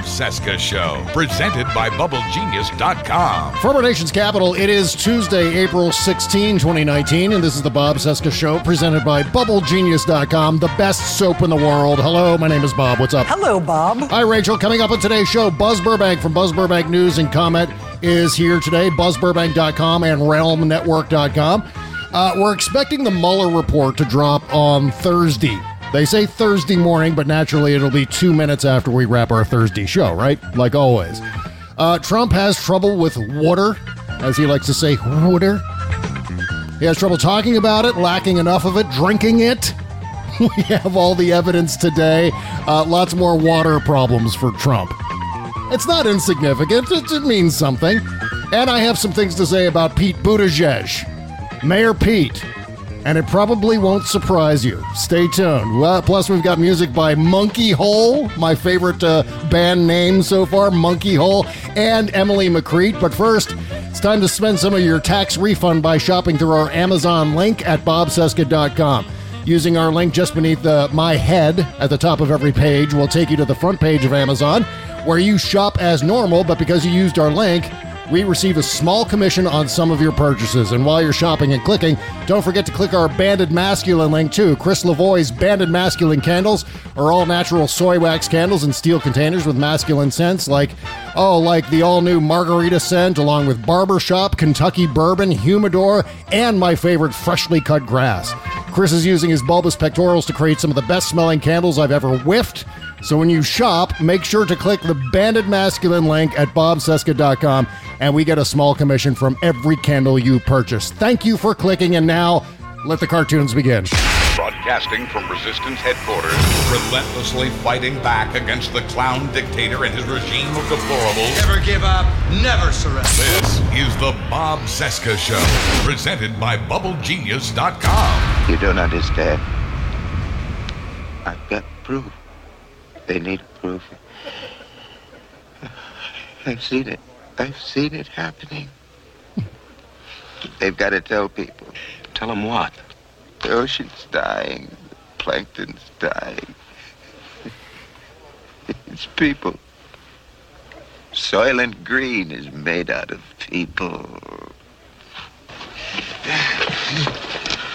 Bob Cesca Show, presented by BubbleGenius.com. From our nation's capital, it is Tuesday, April 16, 2019, and this is the Bob Cesca Show, presented by BubbleGenius.com, the best soap in the world. Hello, my name is Bob. What's up? Hello, Bob. Hi, Rachel. Coming up on today's show, Buzz Burbank from Buzz Burbank News and Comment is here today, BuzzBurbank.com and RealmNetwork.com. Uh, we're expecting the Mueller report to drop on Thursday. They say Thursday morning, but naturally it'll be two minutes after we wrap our Thursday show, right? Like always. Uh, Trump has trouble with water, as he likes to say, water. He has trouble talking about it, lacking enough of it, drinking it. We have all the evidence today. Uh, lots more water problems for Trump. It's not insignificant, it, it means something. And I have some things to say about Pete Buttigieg, Mayor Pete. And it probably won't surprise you. Stay tuned. Well, plus, we've got music by Monkeyhole, my favorite uh, band name so far, Monkeyhole, and Emily McCrite. But first, it's time to spend some of your tax refund by shopping through our Amazon link at bobcesca.com. Using our link just beneath the My Head at the top of every page will take you to the front page of Amazon, where you shop as normal, but because you used our link, we receive a small commission on some of your purchases. And while you're shopping and clicking, don't forget to click our Banded Masculine link too. Chris Lavoie's Banded Masculine candles are all natural soy wax candles in steel containers with masculine scents like, oh, like the all new margarita scent, along with barbershop, Kentucky bourbon, humidor, and my favorite freshly cut grass. Chris is using his bulbous pectorals to create some of the best smelling candles I've ever whiffed. So when you shop, make sure to click the Banded Masculine link at bobcesca.com and we get a small commission from every candle you purchase. Thank you for clicking, and now let the cartoons begin. Broadcasting from Resistance Headquarters, relentlessly fighting back against the clown dictator and his regime of deplorables. Never give up, never surrender. This is the Bob Cesca Show, presented by BubbleGenius.com. You don't understand. I've got proof. They need proof. I've seen it. I've seen it happening. They've got to tell people. Tell them what? The ocean's dying. The plankton's dying. It's people. Soylent Green is made out of people.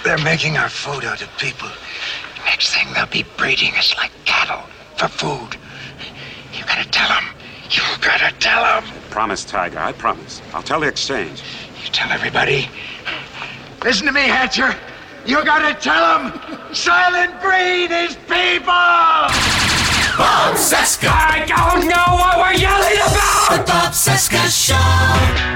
They're making our food out of people. Next thing, they'll be breeding us like cattle for food. You gotta tell them. You gotta tell them. Promise, Tiger. I promise. I'll tell the exchange. You tell everybody. Listen to me, Hatcher. You gotta tell them. Soylent Green is people. Bob Cesca. I don't know what we're yelling about. The Bob Cesca Show.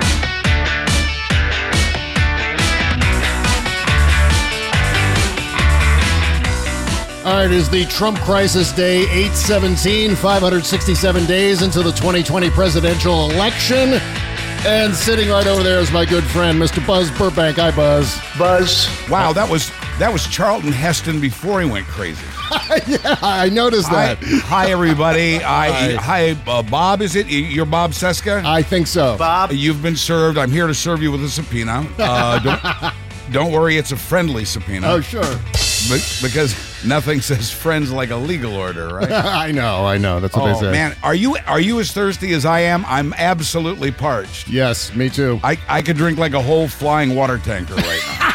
All right, it is the Trump crisis day 817, 567 days into the 2020 presidential election. And sitting right over there is my good friend, Mr. Buzz Burbank. Hi, Buzz. Buzz. Wow, that was that was Charlton Heston before he went crazy. yeah, I noticed that. hi everybody. I, Hi. hi, uh, Bob. Is it you're Bob Cesca? I think so. Bob. You've been served. I'm here to serve you with a subpoena. Uh, don't, don't worry, it's a friendly subpoena. Oh, sure. Be- because nothing says friends like a legal order, right? I know, I know. That's what they oh say. man, are you are you as thirsty as I am? I'm absolutely parched. Yes, me too. I, I could drink like a whole flying water tanker right now.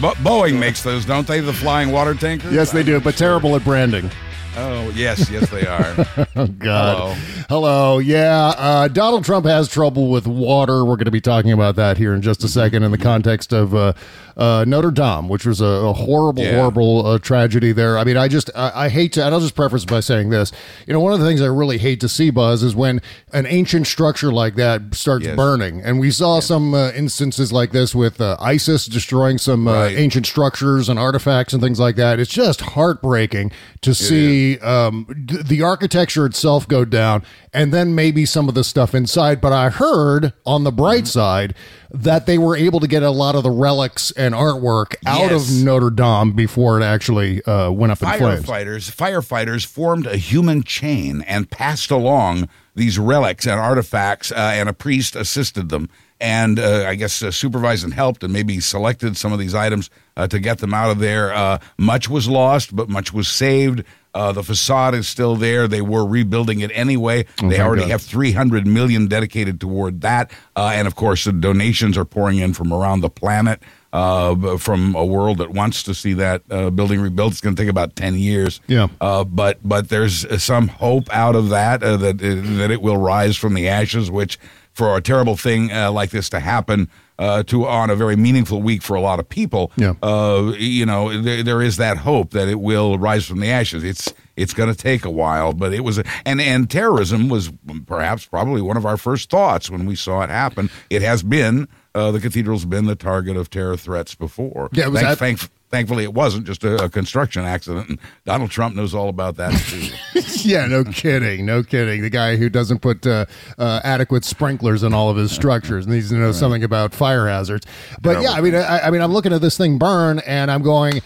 Bo- Boeing makes those, don't they? The flying water tankers. yes, they do, but terrible at branding. Oh yes, yes they are. Oh, God. Hello. Hello. Yeah. Uh, Donald Trump has trouble with water. We're going to be talking about that here in just a second in the context of uh, uh, Notre Dame, which was a, a horrible, Yeah. horrible uh, tragedy there. I mean, I just, I, I hate to, and I'll just preface by saying this. You know, one of the things I really hate to see, Buzz, is when an ancient structure like that starts Yes. burning. And we saw some uh, instances like this with uh, ISIS destroying some uh, Right. ancient structures and artifacts and things like that. It's just heartbreaking to see um, d- the architecture itself go down and then maybe some of the stuff inside. But I heard on the bright side that they were able to get a lot of the relics and artwork out Yes. of Notre Dame before it actually uh, went up in flames. firefighters firefighters formed a human chain and passed along these relics and artifacts uh, and a priest assisted them and uh, i guess uh, supervised and helped and maybe selected some of these items uh, to get them out of there uh, much was lost but much was saved Uh, the facade is still there. They were rebuilding it anyway. they already God. have 300 million dedicated toward that, uh, and of course, the donations are pouring in from around the planet. Uh, from a world that wants to see that uh, building rebuilt, it's going to take about 10 years. Yeah. Uh, but but there's uh, some hope out of that uh, that uh, that it will rise from the ashes, which for a terrible thing uh, like this to happen uh, to on a very meaningful week for a lot of people, Yeah. uh, you know, there, there is that hope that it will rise from the ashes. It's it's going to take a while, but it was, a, and and terrorism was perhaps probably one of our first thoughts when we saw it happen. It has been uh, the cathedral's been the target of terror threats before. Yeah, it was Thank- that- thank- thankfully, it wasn't just a, a construction accident, and Donald Trump knows all about that too. yeah, no kidding, no kidding. The guy who doesn't put uh, uh, adequate sprinklers in all of his structures needs to know something about fire hazards. But yeah, I mean, I, I mean, I'm looking at this thing burn, and I'm going.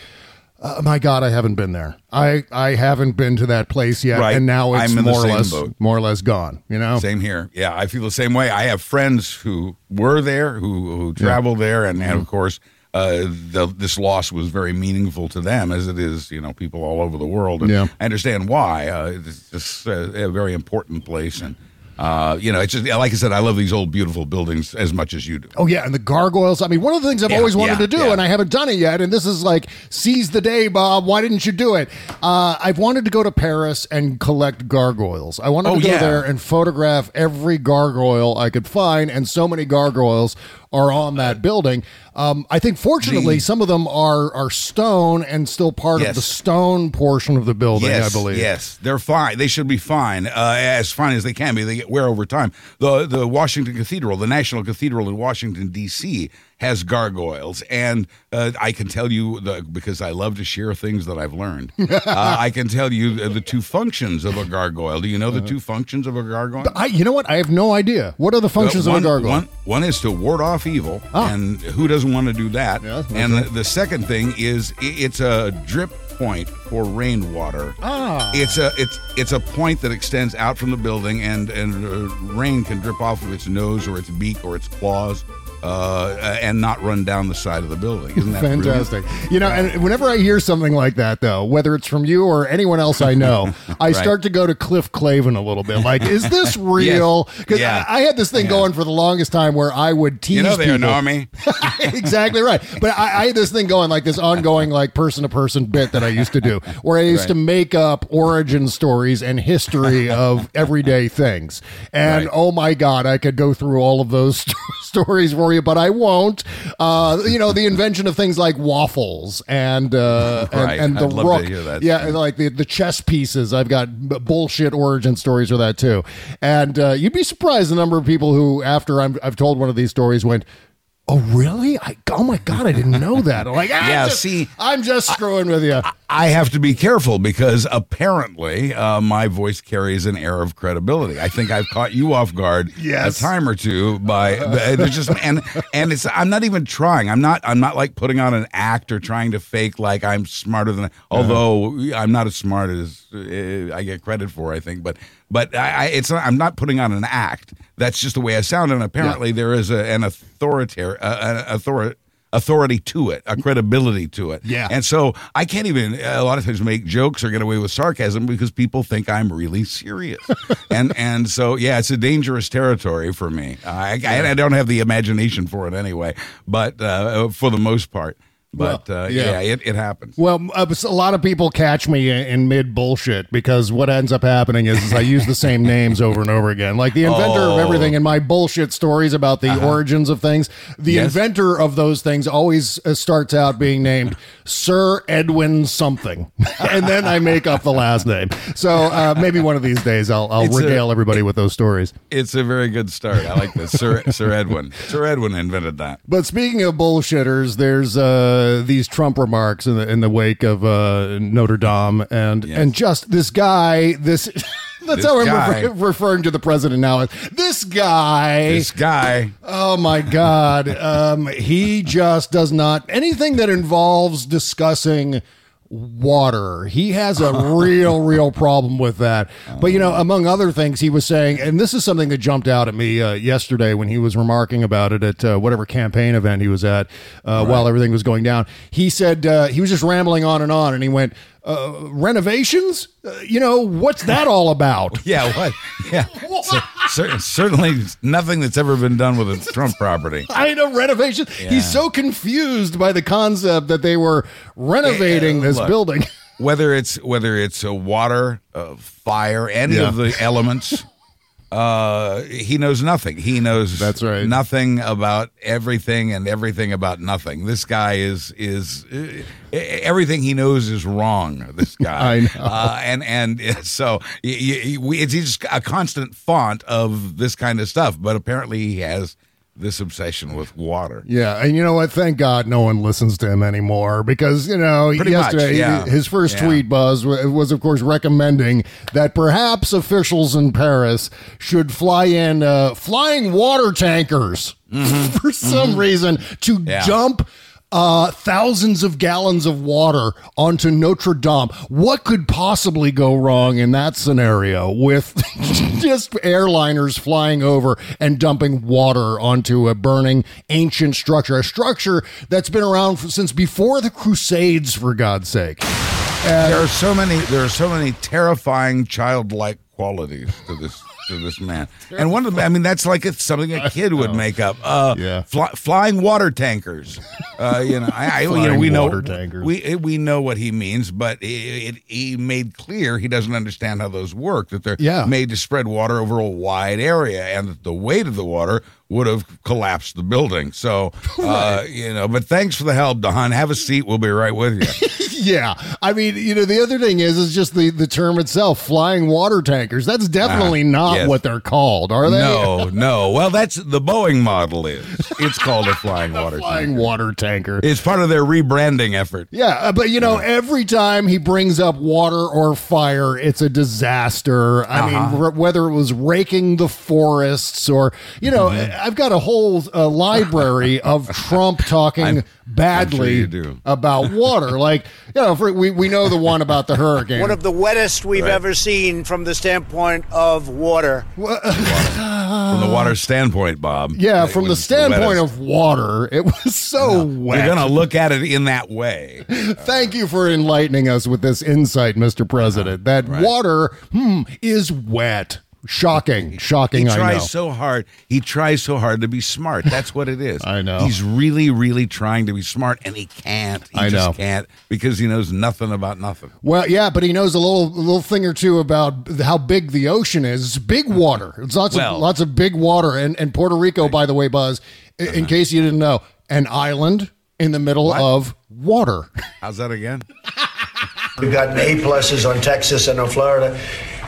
Uh, my God, I haven't been there. I, I haven't been to that place yet, Right. and now it's more or less boat. more or less gone. You know, Same here. Yeah, I feel the same way. I have friends who were there, who who traveled there, and, and of Mm-hmm. course, uh, the, this loss was very meaningful to them, as it is, you know, people all over the world. And Yeah. I understand why. Uh, it's just a, a very important place, and uh, you know, it's just like I said, I love these old, beautiful buildings as much as you do. Oh yeah, and the gargoyles. I mean, one of the things I've Yeah, always wanted yeah, to do, yeah. and I haven't done it yet. And this is like seize the day, Bob. Why didn't you do it? Uh, I've wanted to go to Paris and collect gargoyles. I wanted Oh, to go there and photograph every gargoyle I could find, and so many gargoyles are on that building. Um, I think, fortunately, The- some of them are are stone and still part of the stone portion of the building. yes, I believe. Yes, they're fine. They should be fine, uh, as fine as they can be. They get wear over time. The the Washington Cathedral, the National Cathedral in Washington D.C., has gargoyles, and uh, I can tell you the, because I love to share things that I've learned. uh, I can tell you the, the two functions of a gargoyle. Do you know the two functions of a gargoyle? I, you know what? I have no idea. What are the functions Uh, of a gargoyle? One, one is to ward off evil, Ah. and who doesn't want to do that? Yeah, and the, the second thing is it's a drip point for rainwater. Ah. It's a it's it's a point that extends out from the building, and and uh, rain can drip off of its nose or its beak or its claws. Uh, and not run down the side of the building. Isn't that brilliant? Fantastic. You know, and whenever I hear something like that, though, whether it's from you or anyone else I know, I start to go to Cliff Clavin a little bit. Like, is this real? Because Yeah. I, I had this thing going for the longest time where I would tease You know they people. know me. exactly right. But I, I had this thing going, like this ongoing, like person to person bit that I used to do, where I used to make up origin stories and history of everyday things. And Right. oh my God, I could go through all of those stories for you, but I won't. Uh, you know, the invention of things like waffles and uh, and, Right. and the love to rook. yeah, like the, the chess pieces. I've got bullshit origin stories for that too. And uh, you'd be surprised the number of people who, after I'm, I've told one of these stories, went, "Oh, really? I, oh my god, I didn't know that." I'm like, ah, Yeah, just- see, I'm just screwing with you. I have to be careful because apparently uh, my voice carries an air of credibility. I think I've caught you off guard Yes. a time or two by there's just and and it's I'm not even trying. I'm not I'm not like putting on an act or trying to fake like I'm smarter than. Although I'm not as smart as uh, I get credit for, I think. But but I, I it's not, I'm not putting on an act. That's just the way I sound. And apparently there is a, an authoritarian uh, an authority authority to it, a credibility to it. Yeah. And so I can't even a lot of times make jokes or get away with sarcasm because people think I'm really serious. and and so yeah, it's a dangerous territory for me. I, I, I don't have the imagination for it anyway, but uh, for the most part. But Well, uh, yeah. yeah, it, it happens. Well, uh, a lot of people catch me in, in mid bullshit because what ends up happening is, is I use the same names over and over again. Like the inventor of Oh. everything in my bullshit stories about the origins of things. The Yes. inventor of those things always uh, starts out being named Sir Edwin something, and then I make up the last name. So uh, maybe one of these days I'll, I'll It's a- regale everybody with those stories. It's a very good start. I like this. Sir Sir Edwin. Sir Edwin invented that. But speaking of bullshitters, there's uh, these Trump remarks in the in the wake of uh, Notre Dame, and Yes. and just this guy, this that's This how I'm guy. refer- referring to the president now. This guy, This guy. oh my God, um, he just does not anything that involves discussing water. He has a real, real problem with that. But you know, among other things, he was saying, and this is something that jumped out at me uh, yesterday when he was remarking about it at uh, whatever campaign event he was at uh, while everything was going down. He said uh, he was just rambling on and on, and he went. Uh, renovations. Uh, you know what's that all about? Yeah, what? Yeah, Cer- cer- certainly nothing that's ever been done with a Trump property. I know renovation. Yeah. He's so confused by the concept that they were renovating Uh, this look. building. Whether it's whether it's a water, uh, fire, any Yeah. of the elements, uh, he knows nothing. He knows That's right. nothing about everything and everything about nothing. This guy is is uh, everything he knows is wrong. This guy, I know. uh, and and so y- y- we, it's just a constant font of this kind of stuff. But apparently, he has this obsession with water. Yeah, and you know what? Thank God no one listens to him anymore because you know Pretty much, yesterday yeah. his first Yeah. tweet buzz was, of course, recommending that perhaps officials in Paris should fly in uh, flying water tankers for some reason to Mm-hmm. Yeah. dump. Uh, thousands of gallons of water onto Notre Dame. What could possibly go wrong in that scenario with just airliners flying over and dumping water onto a burning ancient structure, a structure that's been around for, since before the Crusades, for God's sake? there are so many there are so many terrifying childlike qualities to this to this man. And one of them i mean that's like it's something a kid would make up. Uh Yeah. fly, flying water tankers. Uh you know i, I you know we know tankers. we we know what he means but it, it, he made clear he doesn't understand how those work that they're Yeah. made to spread water over a wide area and that the weight of the water would have collapsed the building. So uh you know but thanks for the help don have a seat. We'll be right with you Yeah, I mean, you know, the other thing is, is just the the term itself, flying water tankers. That's definitely Ah, not yes. what they're called, are they? No, no. Well, that's the Boeing model is. It's called a flying water flying tanker. water tanker. It's part of their rebranding effort. Yeah, uh, but you know, every time he brings up water or fire, it's a disaster. I Uh-huh. mean, r- whether it was raking the forests or, you know, Mm-hmm. I've got a whole uh, library of Trump talking I'm- badly you do. about water. Like, you know, for, we, we know the one about the hurricane. One of the wettest we've Right. ever seen from the standpoint of water. From the water standpoint, Bob. yeah, from the standpoint wettest. of water, it was so wet. You're going to look at it in that way. Thank you for enlightening us with this insight, Mr. President. That. Right. water, hmm, is wet. Shocking, He shocking. I know. He tries so hard. He tries so hard to be smart. That's what it is. I know. He's really, really trying to be smart, and he can't. He I just know. can't because he knows nothing about nothing. Well, yeah, but he knows a little, a little thing or two about how big the ocean is. It's big water. It's lots Well- of lots of big water. And and Puerto Rico, by the way, Buzz, i- in case you didn't know, an island in the middle Uh-huh. What? of water. How's that again? We've gotten A pluses on Texas and on Florida,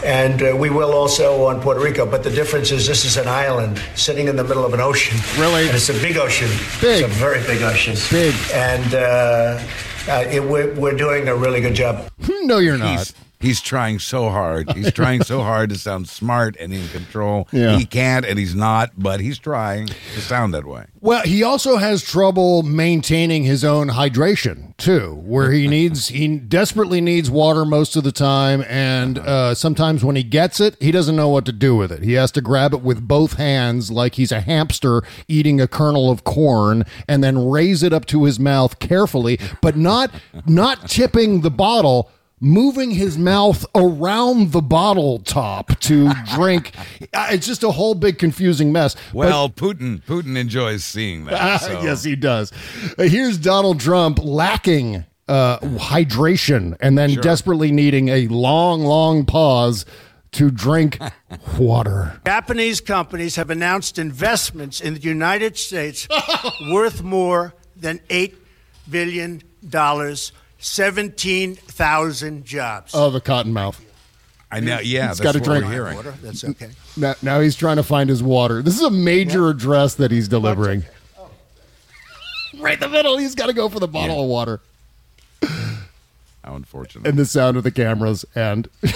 and uh, we will also on Puerto Rico. But the difference is this is an island sitting in the middle of an ocean. Really? And it's a big ocean. Big. It's a very big ocean. Big. And uh, uh, it, we're, we're doing a really good job. no, you're not. He's, he's trying so hard. He's trying so hard to sound smart and in control. Yeah. He can't and he's not, but he's trying to sound that way. Well, he also has trouble maintaining his own hydration too, where he needs he desperately needs water most of the time, and uh, sometimes when he gets it, he doesn't know what to do with it. He has to grab it with both hands, like he's a hamster eating a kernel of corn, and then raise it up to his mouth carefully, but not not tipping the bottle moving his mouth around the bottle top to drink. Uh, It's just a whole big confusing mess. But- Well, Putin Putin enjoys seeing that. so- yes, he does. Uh, here's Donald Trump lacking uh, hydration and then desperately needing a long, long pause to drink water. Japanese companies have announced investments in the United States worth more than $8 billion, 17,000 jobs. Oh, the cottonmouth. I know. Yeah, He's that's gotta drink we're hearing. Water, that's okay. Now, now he's trying to find his water. This is a major address that he's delivering. Oh. Right in the middle, he's got to go for the bottle of water How unfortunate. and the sound of the cameras. And the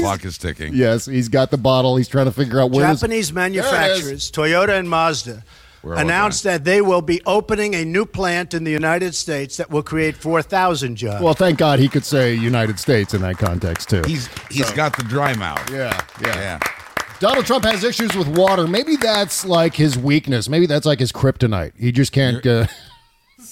clock is ticking. yes, he's got the bottle. He's trying to figure out where. his- Japanese manufacturers, Toyota and Mazda, We're announced that they will be opening a new plant in the United States that will create 4,000 jobs. Well, thank God he could say United States in that context too. He's he's got the dry mouth. yeah, yeah. Yeah. Donald Trump has issues with water. Maybe that's like his weakness. Maybe that's like his kryptonite. He just can't. Uh,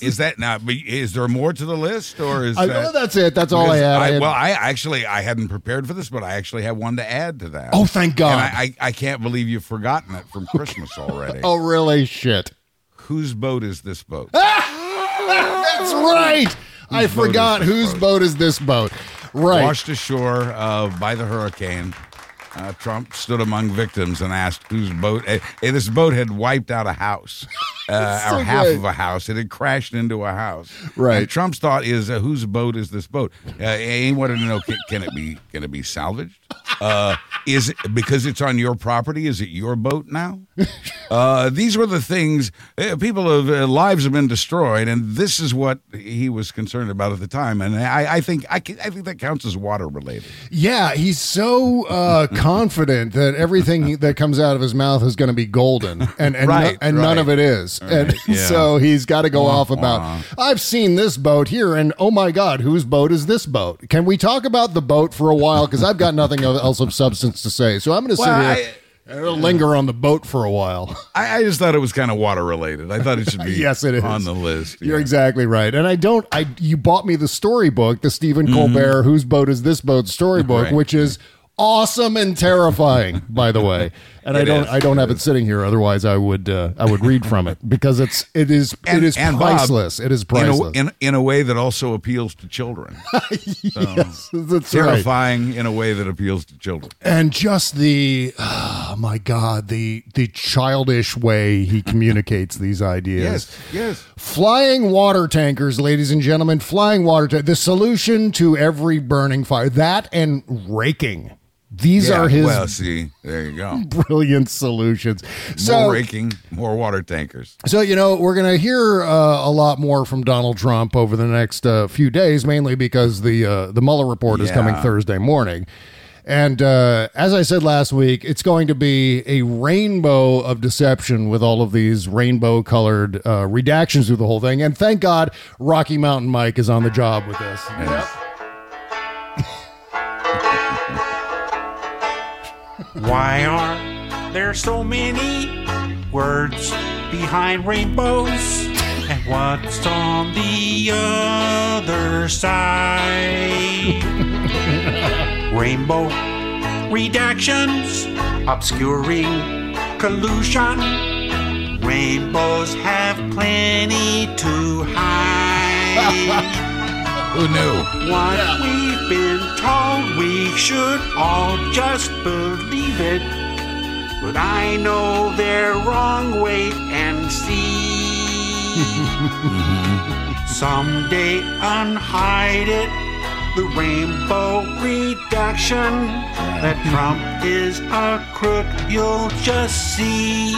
Is that now? Is there more to the list, or is I that, know that's it. That's all I had. I had- well, I actually I hadn't prepared for this, but I actually have one to add to that. Oh, thank God. And I, I, I can't believe you've forgotten it from Christmas already. oh, really? Shit. Whose boat is this boat? That's right. I forgot whose boat? boat is this boat. Right. Washed ashore uh, by the hurricane. Uh, Trump stood among victims and asked whose boat. eh, eh, this boat had wiped out a house, uh, So or half great. of a house. It had crashed into a house. Right. And Trump's thought is, uh, whose boat is this boat? Uh, he wanted to know, can, can it be? Can it be salvaged? Uh, is it because it's on your property? Is it your boat now? Uh, these were the things. Uh, people have uh, lives have been destroyed, and this is what he was concerned about at the time. And I, I think I, I think that counts as water related. Yeah, he's so uh, confident that everything that comes out of his mouth is going to be golden, and and, Right, no- and none of it is. And yeah. so he's got to go off about. I've seen this boat here, and oh my God, whose boat is this boat? Can we talk about the boat for a while? Because I've got nothing else of substance to say. So I'm going to sit Well, here. and linger on the boat for a while. I, I just thought it was kind of water related. I thought it should be Yes, it is. on the list. You're yeah. exactly right. And I don't I you bought me the storybook, the Stephen Mm-hmm. Colbert Whose Boat Is This Boat storybook, Right. which is awesome and terrifying, by the way. And I don't is. I don't have it sitting here otherwise I would uh, I would read from it because it's it is And- it is and Bob, priceless. it is in a, priceless. in, in a way that also appeals to children. yes, that's right. Terrifying in a way that appeals to children. And just the oh my god, the the childish way he communicates these ideas. Yes, yes. Flying water tankers, ladies and gentlemen, flying water tankers. The solution to every burning fire. That and raking. These Yeah, are his Well, see, there you go. brilliant solutions. So, more raking, more water tankers. so you know, we're going to hear uh, a lot more from Donald Trump over the next uh, few days, mainly because the uh, the Mueller report is coming Thursday morning. And uh, as I said last week, it's going to be a rainbow of deception with all of these rainbow colored uh, redactions through the whole thing. And thank God Rocky Mountain Mike is on the job with this. Yes. Why are there so many words behind rainbows? And what's on the other side? Rainbow redactions, obscuring collusion. Rainbows have plenty to hide. Who knew? What we've been told, we should all just believe it. But I know they're wrong, wait and see. Someday unhide it, the rainbow reduction. That Trump is a crook, you'll just see.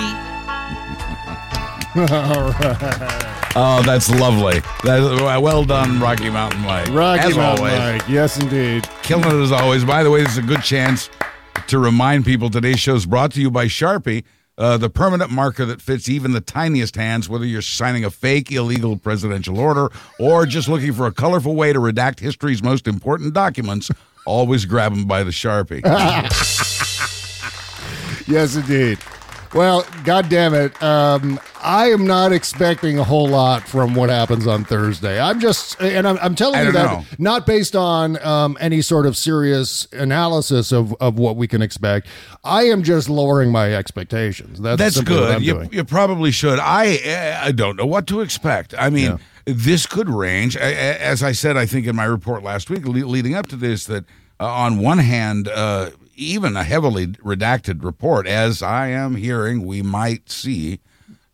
Oh, that's lovely. That, well done, Rocky Mountain Mike. Rocky as Mountain always. Mike. Yes, indeed. Killing it as always. By the way, this is a good chance to remind people today's show is brought to you by Sharpie, uh, the permanent marker that fits even the tiniest hands, whether you're signing a fake, illegal presidential order or just looking for a colorful way to redact history's most important documents. Always grab them by the Sharpie. Yes, indeed. Well, God damn it. Um, I am not expecting a whole lot from what happens on Thursday. I'm just, and I'm, I'm telling you that know. not based on um, any sort of serious analysis of, of what we can expect. I am just lowering my expectations. That's, That's good. You, you probably should. I I don't know what to expect. I mean, this could range. As I said, I think in my report last week, leading up to this, that uh, on one hand, uh, even a heavily redacted report, as I am hearing, we might see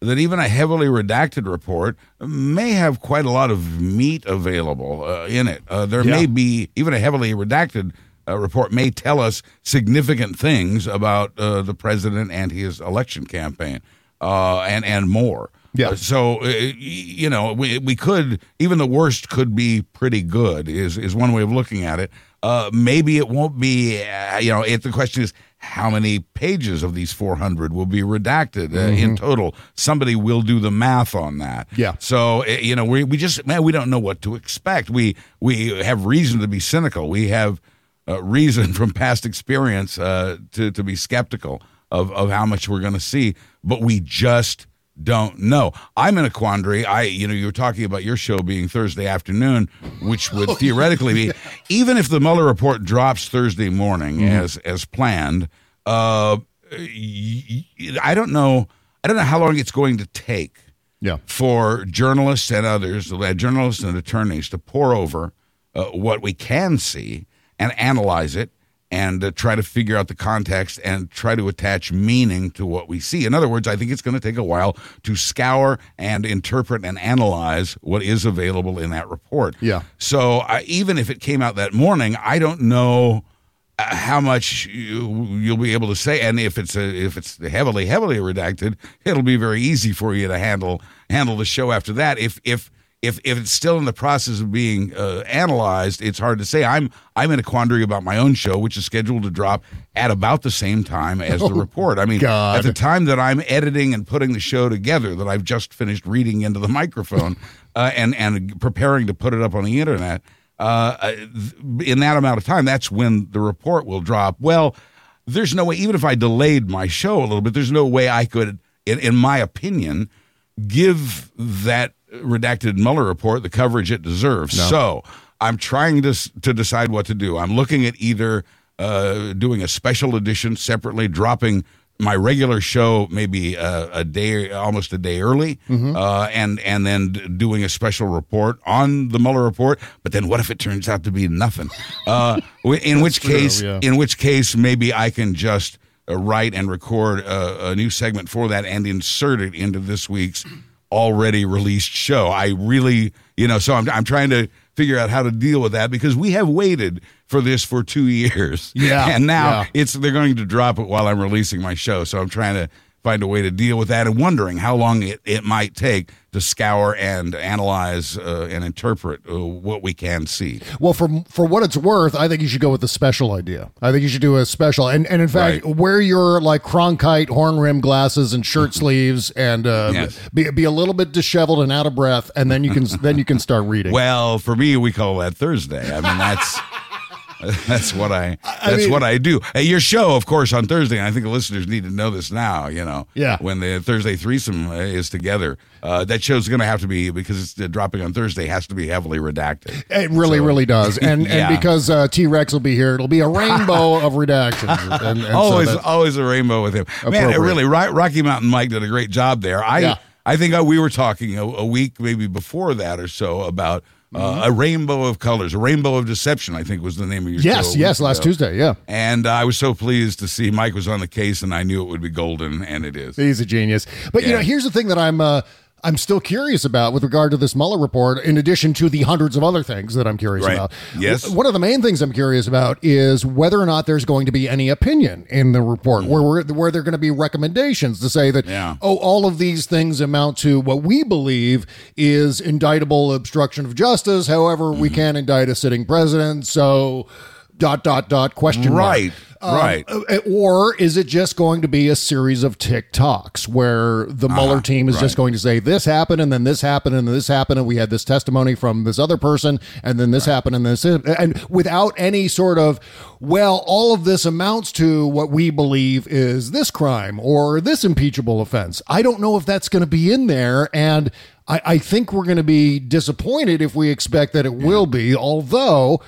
that even a heavily redacted report may have quite a lot of meat available uh, in it. Uh, there Yeah. may be even a heavily redacted uh, report may tell us significant things about uh, the president and his election campaign, uh, and and more. Yeah. Uh, so uh, you know, we we could even the worst could be pretty good. Is is one way of looking at it. Uh, maybe it won't be. Uh, you know, if the question is how many pages of these 400 will be redacted uh, in total, somebody will do the math on that. Yeah. So uh, you know, we we just man, we don't know what to expect. We we have reason to be cynical. We have uh, reason from past experience uh, to to be skeptical of of how much we're going to see, but we just don't know. I'm in a quandary. I, you know, you were talking about your show being Thursday afternoon, which would theoretically be, even if the Mueller report drops Thursday morning as as planned. Uh, I don't know. I don't know how long it's going to take Yeah. for journalists and others, uh, journalists and attorneys, to pour over uh, what we can see and analyze it and uh, try to figure out the context and try to attach meaning to what we see. In other words, I think it's going to take a while to scour and interpret and analyze what is available in that report. Yeah. So I, even if it came out that morning, I don't know uh, how much you, you'll be able to say and if it's a, if it's heavily heavily redacted it'll be very easy for you to handle handle the show after that if if if if it's still in the process of being uh, analyzed it's hard to say i'm i'm in a quandary about my own show which is scheduled to drop at about the same time as the report i mean God. at the time that i'm editing and putting the show together that i've just finished reading into the microphone uh, and and preparing to put it up on the internet uh, in that amount of time, that's when the report will drop. Well, there's no way, even if I delayed my show a little bit, there's no way I could, in, in my opinion, give that redacted Mueller report the coverage it deserves. So I'm trying to to decide what to do. I'm looking at either uh, doing a special edition separately, dropping my regular show maybe uh, a day, almost a day early, uh, and and then doing a special report on the Mueller report. But then, what if it turns out to be nothing? Uh, in which true, case, yeah. in which case, maybe I can just uh, write and record a, a new segment for that and insert it into this week's already released show. I really, you know, so I'm I'm trying to figure out how to deal with that because we have waited for this for two years. Yeah, and now yeah. it's they're going to drop it while I'm releasing my show. So I'm trying to find a way to deal with that and wondering how long it, it might take to scour and analyze uh, and interpret uh, what we can see. Well, for for what it's worth, I think you should go with the special idea. I think you should do a special, and and in fact, Right. wear your like Cronkite horn rim glasses and shirt sleeves, and uh, Yes. be be a little bit disheveled and out of breath, and then you can then you can start reading. Well, for me, we call that Thursday. I mean, that's that's what I that's mean- what I do. Hey, your show, of course, on Thursday. And I think the listeners need to know this now. You know, Yeah. When the Thursday threesome uh, is together, uh, that show's going to have to be because it's uh, dropping on Thursday. Has to be heavily redacted. It really, So- really does, and Yeah. and because uh, T Rex will be here, it'll be a rainbow of redactions. And, and always, that's- always a rainbow with him. Man, it really, Rocky Mountain Mike did a great job there. I, Yeah. I think uh, we were talking a, a week maybe before that or so about uh, a rainbow of colors, a rainbow of deception. I think was the name of your show. yes, yes, last. Tuesday, yeah. And uh, I was so pleased to see Mike was on the case, and I knew it would be golden, and it is. He's a genius. But you know, here's the thing that I'm uh, I'm still curious about with regard to this Mueller report, in addition to the hundreds of other things that I'm curious Right. about. Yes. One of the main things I'm curious about is whether or not there's going to be any opinion in the report, where we're, where there are going to be recommendations to say that. Yeah. oh, all of these things amount to what we believe is indictable obstruction of justice. However, Mm-hmm. we can't indict a sitting president. So. Dot dot dot question mark. Right, right. Uh, Or is it just going to be a series of TikToks where the Mueller team is just Uh-huh. going to say this happened and then this happened and this happened and we had this testimony from this other person and then this happened and this and without any sort of well all of this amounts to what we believe is this crime or this impeachable offense. I don't know if that's going to be in there and I, I think we're going to be disappointed if we expect that it will be, although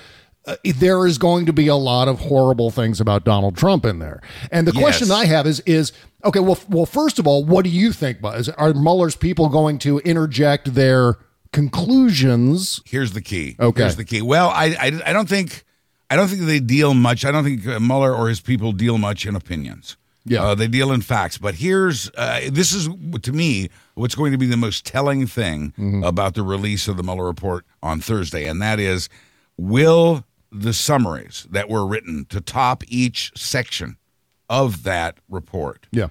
uh, there is going to be a lot of horrible things about Donald Trump in there. And the Yes. question I have is is okay, well well first of all, what do you think Buzz? Are Mueller's people going to interject their conclusions? Here's the key. Okay. Here's the key. Well, I, I, I don't think I don't think they deal much. I don't think uh, Mueller or his people deal much in opinions. Yeah. uh, they deal in facts. But here's uh, this is to me what's going to be the most telling thing about the release of the Mueller report on Thursday, and that is will the summaries that were written to top each section of that report Yeah.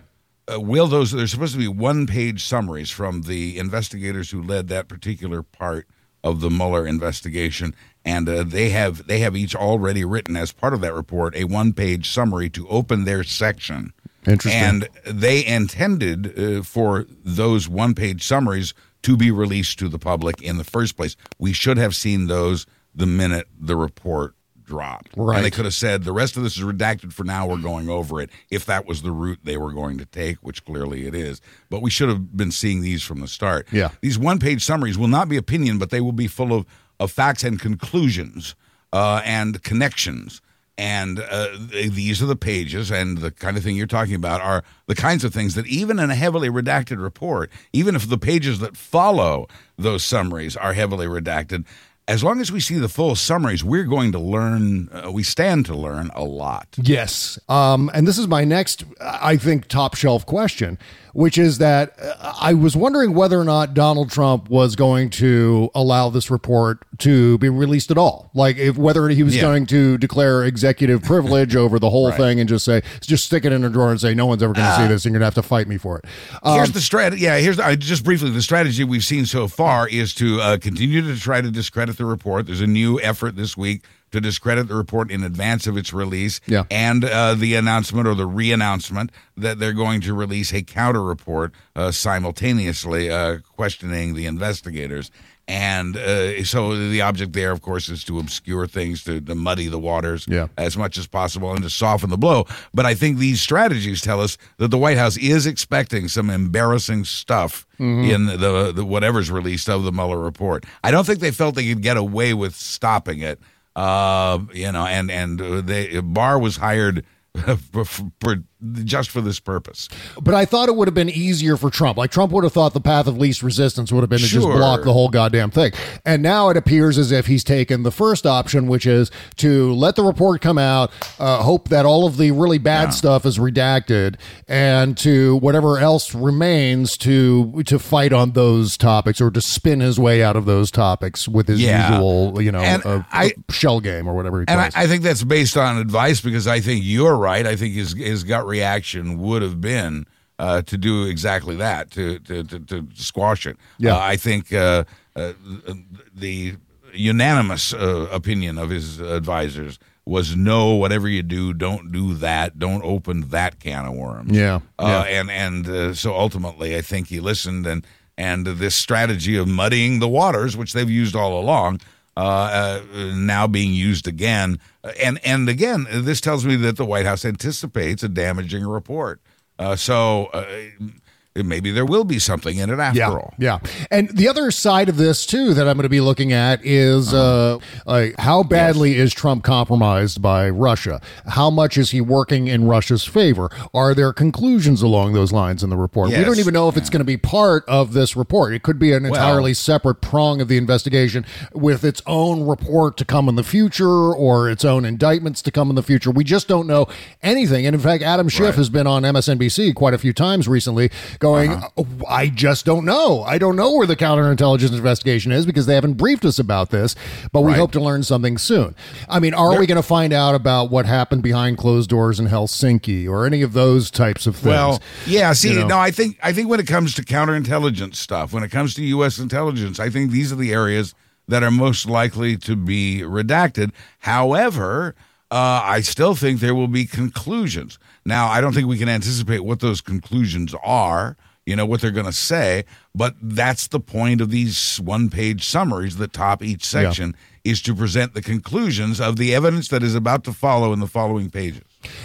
uh, will those there's supposed to be one page summaries from the investigators who led that particular part of the Mueller investigation and uh, they have they have each already written as part of that report a one page summary to open their section Interesting. and they intended uh, for those one page summaries to be released to the public in the first place we should have seen those the minute the report dropped. Right. And they could have said the rest of this is redacted for now. We're going over it. If that was the route they were going to take, which clearly it is, but we should have been seeing these from the start. Yeah. These one-page summaries will not be opinion, but they will be full of of facts and conclusions uh, and connections. And uh, these are the pages, and the kind of thing you're talking about are the kinds of things that even in a heavily redacted report, even if the pages that follow those summaries are heavily redacted, as long as we see the full summaries, we're going to learn, uh, we stand to learn a lot. Yes. Um, and this is my next, I think, top shelf question, which is that uh, I was wondering whether or not Donald Trump was going to allow this report to be released at all. Like, if whether he was Yeah. going to declare executive privilege over the whole thing and just say, just stick it in a drawer and say, no one's ever going to see this and you're going to have to fight me for it. Um, here's the strategy. Yeah, here's the, I, just briefly the strategy we've seen so far is to uh, continue to try to discredit the report. There's a new effort this week to discredit the report in advance of its release. Yeah. and uh, the announcement or the re-announcement that they're going to release a counter report uh, simultaneously, uh, questioning the investigators. And uh, so the object there, of course, is to obscure things, to, to muddy the waters Yeah. as much as possible and to soften the blow. But I think these strategies tell us that the White House is expecting some embarrassing stuff in the, the whatever's released of the Mueller report. I don't think they felt they could get away with stopping it. Uh, you know, and and they Barr was hired for, for just for this purpose. But I thought it would have been easier for Trump. Like Trump would have thought the path of least resistance would have been to just block the whole goddamn thing. And now it appears as if he's taken the first option, which is to let the report come out, uh, hope that all of the really bad stuff is redacted, and to whatever else remains to to fight on those topics or to spin his way out of those topics with his Yeah. usual, you know, uh, I- shell game or whatever he And I. I think that's based on advice because I think you're right. I think his his gut reaction would have been uh, to do exactly that to to to, to squash it. Yeah. Uh, I think uh, uh, the unanimous uh, opinion of his advisors was no. Whatever you do, don't do that. Don't open that can of worms. Yeah, Uh, yeah. and and uh, so ultimately, I think he listened, and and this strategy of muddying the waters, which they've used all along, uh, uh, now being used again, and and again, this tells me that the White House anticipates a damaging report. Uh, so uh, maybe there will be something in it after yeah, all. Yeah. And the other side of this too that I'm going to be looking at is uh, like how badly is Trump compromised by Russia? How much is he working in Russia's favor? Are there conclusions along those lines in the report? We don't even know if it's going to be part of this report. It could be an entirely separate prong of the investigation with its own report to come in the future or its own indictments to come in the future. We just don't know anything. And in fact, Adam Schiff has been on MSNBC quite a few times recently going, uh-huh. "Oh, I just don't know. I don't know where the counterintelligence investigation is because they haven't briefed us about this, but we Right. hope to learn something soon. I mean, are we going to find out about what happened behind closed doors in Helsinki or any of those types of things? Well, yeah. See, You know? no, I think I think when it comes to counterintelligence stuff, when it comes to U.S. intelligence, I think these are the areas that are most likely to be redacted. However, uh, I still think there will be conclusions. Now, I don't think we can anticipate what those conclusions are. You know what they're going to say, but that's the point of these one-page summaries that top each section is to present the conclusions of the evidence that is about to follow in the following pages.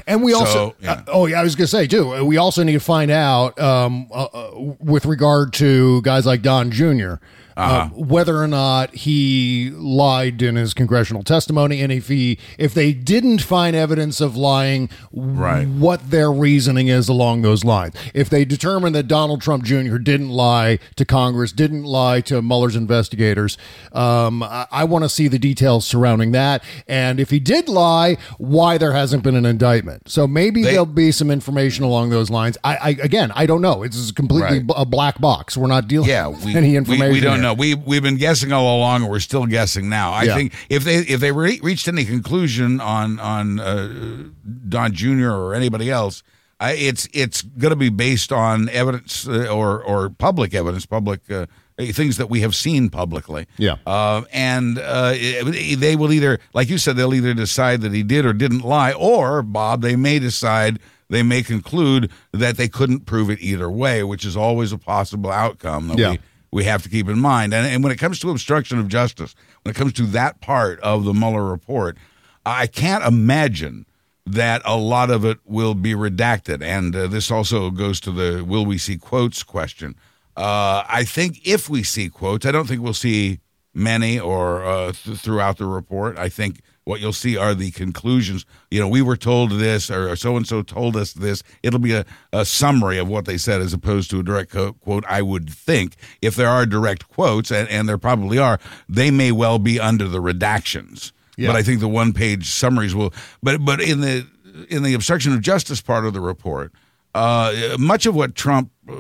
And we So, also, yeah. uh, oh yeah, I was gonna say too. uh, We also need to find out um, uh, uh, with regard to guys like Don junior Uh-huh. uh, whether or not he lied in his congressional testimony, and if he, if they didn't find evidence of lying, Right. what their reasoning is along those lines. If they determine that Donald Trump Jr. didn't lie to Congress, didn't lie to Mueller's investigators, um, I, I want to see the details surrounding that. And if he did lie, why there hasn't been an indictment. So maybe They- there'll be some information along those lines. I, I again, I don't know. It's completely Right. b- a black box. We're not dealing yeah, with we, any information. We, don't here. Know. We we've been guessing all along, and we're still guessing now. I Yeah. think if they if they re- reached any conclusion on on uh, Don Jr. or anybody else, I, it's it's going to be based on evidence uh, or or public evidence, public. Uh, Things that we have seen publicly, Yeah. uh, and uh, it- they will either, like you said, they'll either decide that he did or didn't lie, or Bob, they may decide, they may conclude that they couldn't prove it either way, which is always a possible outcome that Yeah. we we have to keep in mind. And, and when it comes to obstruction of justice, when it comes to that part of the Mueller report, I can't imagine that a lot of it will be redacted. And uh, this also goes to the will we see quotes question. Uh, I think if we see quotes, I don't think we'll see many or uh, th- throughout the report. I think what you'll see are the conclusions. You know, we were told this, or so and so told us this. It'll be a, a summary of what they said as opposed to a direct co- quote. I would think if there are direct quotes, and, and there probably are, they may well be under the redactions. Yeah. But I think the one page summaries will. But but in the in the obstruction of justice part of the report, uh, much of what Trump, uh,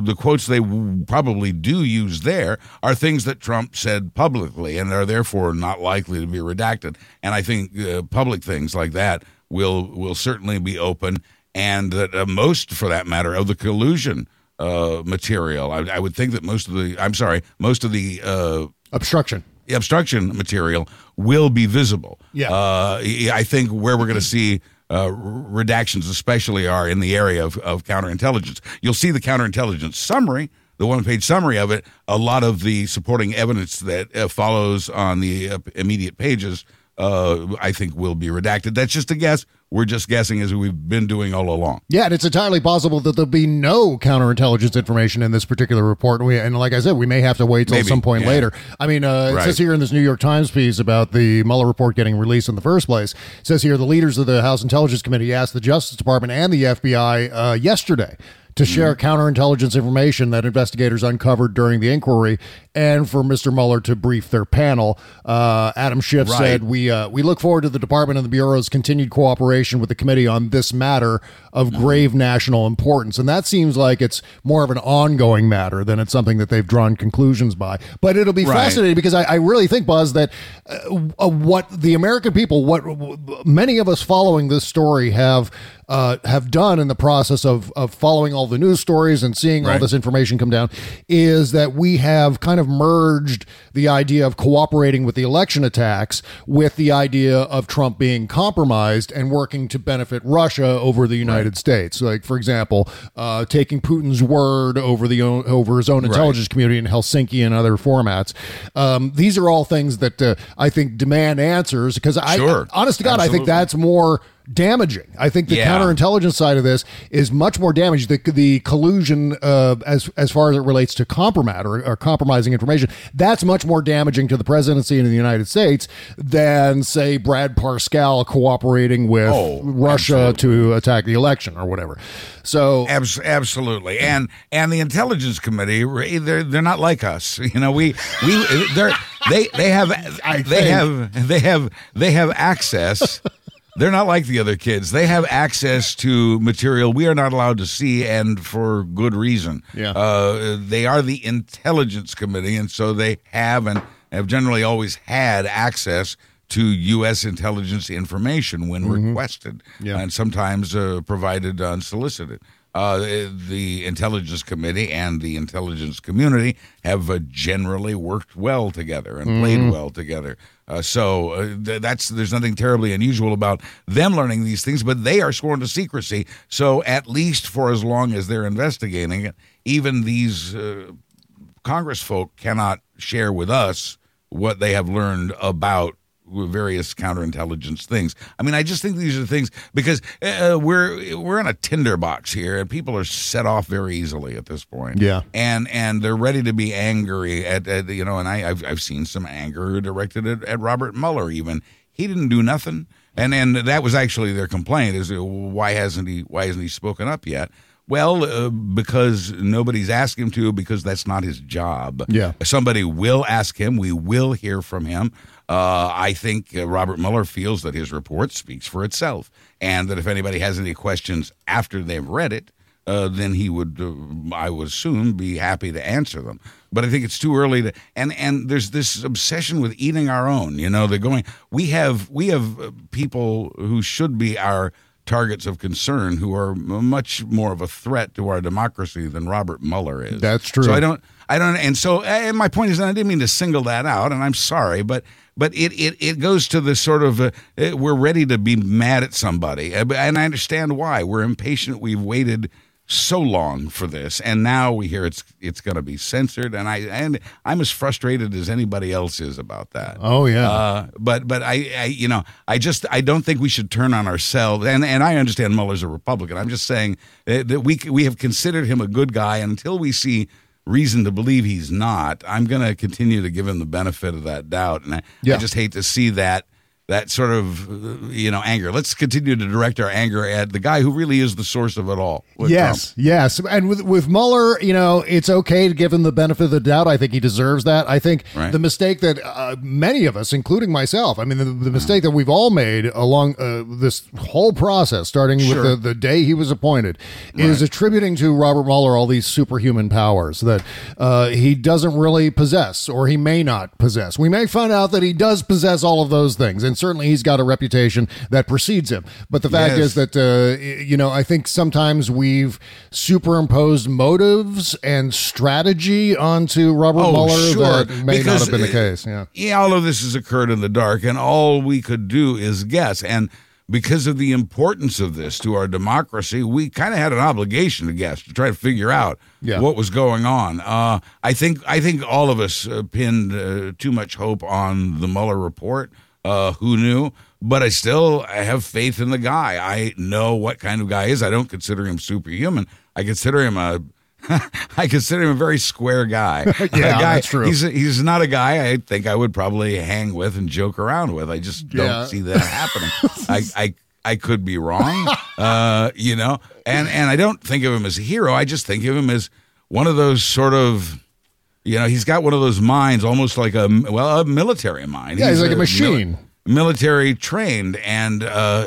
the quotes they probably do use there are things that Trump said publicly and are therefore not likely to be redacted. And I think uh, public things like that will will certainly be open, and that uh, most, for that matter, of the collusion uh, material, I, I would think that most of the, I'm sorry, most of the uh, Obstruction. the obstruction material will be visible. Yeah. Uh, I think where we're going to see uh, redactions, especially, are in the area of, of counterintelligence. You'll see the counterintelligence summary, the one page summary of it. A lot of the supporting evidence that uh, follows on the uh, immediate pages, uh, I think, will be redacted. That's just a guess. We're just guessing as we've been doing all along. Yeah, and it's entirely possible that there'll be no counterintelligence information in this particular report. And, we, and like I said, we may have to wait till Maybe, some point yeah. later. I mean, uh, it says here in this New York Times piece about the Mueller report getting released in the first place. It says here the leaders of the House Intelligence Committee asked the Justice Department and the FBI uh, yesterday to share counterintelligence information that investigators uncovered during the inquiry, and for Mr. Mueller to brief their panel. Uh, Adam Schiff Right. said, "We uh, we look forward to the department and the bureau's continued cooperation with the committee on this matter of grave national importance." And that seems like it's more of an ongoing matter than it's something that they've drawn conclusions by. But it'll be Right. fascinating because I, I really think, Buzz, that uh, uh, what the American people, what many of us following this story have uh, have done in the process of of following all the news stories and seeing all this information come down is that we have kind of merged the idea of cooperating with the election attacks with the idea of Trump being compromised and working to benefit Russia over the United States. Like, for example, uh, taking Putin's word over the over his own intelligence community in Helsinki and other formats. Um, these are all things that uh, I think demand answers because I, honest to God, I think that's more damaging. I think the Yeah. counterintelligence side of this is much more damaged. The, the collusion, uh, as as far as it relates to compromise or, or compromising information, that's much more damaging to the presidency in the United States than, say, Brad Parscale cooperating with Oh, Russia to attack the election or whatever. So Abs- absolutely, and and the intelligence committee they're they're not like us. You know, we we they're they they have I they have they have they have access. They're not like the other kids. They have access to material we are not allowed to see, and for good reason. Yeah. Uh, they are the intelligence committee, and so they have and have generally always had access to U.S. intelligence information when requested, Yeah. and sometimes uh, provided unsolicited. Uh, the intelligence committee and the intelligence community have uh, generally worked well together and played well together. Uh, so uh, th- that's there's nothing terribly unusual about them learning these things, but they are sworn to secrecy. So at least for as long as they're investigating it, even these uh, Congress folk cannot share with us what they have learned about various counterintelligence things. I mean, I just think these are things because uh, we're we're in a tinderbox here, and people are set off very easily at this point. Yeah. and and they're ready to be angry at, at you know, and I I've, I've seen some anger directed at, at Robert Mueller. Even he didn't do nothing, and and that was actually their complaint is uh, why hasn't he why hasn't he spoken up yet? Well, uh, because nobody's asked him to, because that's not his job. Yeah. Somebody will ask him. We will hear from him. Uh, I think uh, Robert Mueller feels that his report speaks for itself, and that if anybody has any questions after they've read it, uh, then he would, uh, I would assume, be happy to answer them. But I think it's too early to. And and there's this obsession with eating our own. You know, they're going. We have we have uh, people who should be our targets of concern who are much more of a threat to our democracy than Robert Mueller is. That's true. So I don't, I don't, and so and my point is, and I didn't mean to single that out, and I'm sorry, but but it it, it goes to the sort of uh, uh, we're ready to be mad at somebody, Uh, and I understand why. We're impatient. We've waited so long for this, and now we hear it's it's going to be censored, and I and I'm as frustrated as anybody else is about that. Oh, yeah. Uh, but but I, I you know I just I don't think we should turn on ourselves, and and I understand Mueller's a Republican. I'm just saying that that we we have considered him a good guy and until we see reason to believe he's not. I'm going to continue to give him the benefit of that doubt, and I, Yeah. I just hate to see that that sort of you know anger. Let's continue to direct our anger at the guy who really is the source of it all. Yes, Trump. yes, and with with Mueller, you know, it's okay to give him the benefit of the doubt. I think he deserves that. I think Right. the mistake that uh, many of us, including myself, I mean, the, the mistake that we've all made along uh, this whole process, starting Sure. with the, the day he was appointed, is attributing to Robert Mueller all these superhuman powers that uh, he doesn't really possess, or he may not possess. We may find out that he does possess all of those things, and certainly he's got a reputation that precedes him. But the fact Yes. is that uh, you know, I think sometimes we've superimposed motives and strategy onto Robert Oh, Mueller sure. that may Because, not have been the uh, case. Yeah. yeah, all of this has occurred in the dark, and all we could do is guess. And because of the importance of this to our democracy, we kind of had an obligation to guess to try to figure out Yeah. what was going on. Uh, I think I think all of us uh, pinned uh, too much hope on the Mueller report. Uh, who knew? But I still I have faith in the guy. I know what kind of guy he is. I don't consider him superhuman. I consider him a I consider him a very square guy. Yeah, A guy- that's true. He's he's not a guy I think I would probably hang with and joke around with. I just don't Yeah. see that happening. I, I I could be wrong, uh, you know, and and I don't think of him as a hero. I just think of him as one of those sort of. You know, he's got one of those minds, almost like a well, a military mind. Yeah, he's like a mili- machine. military trained and uh,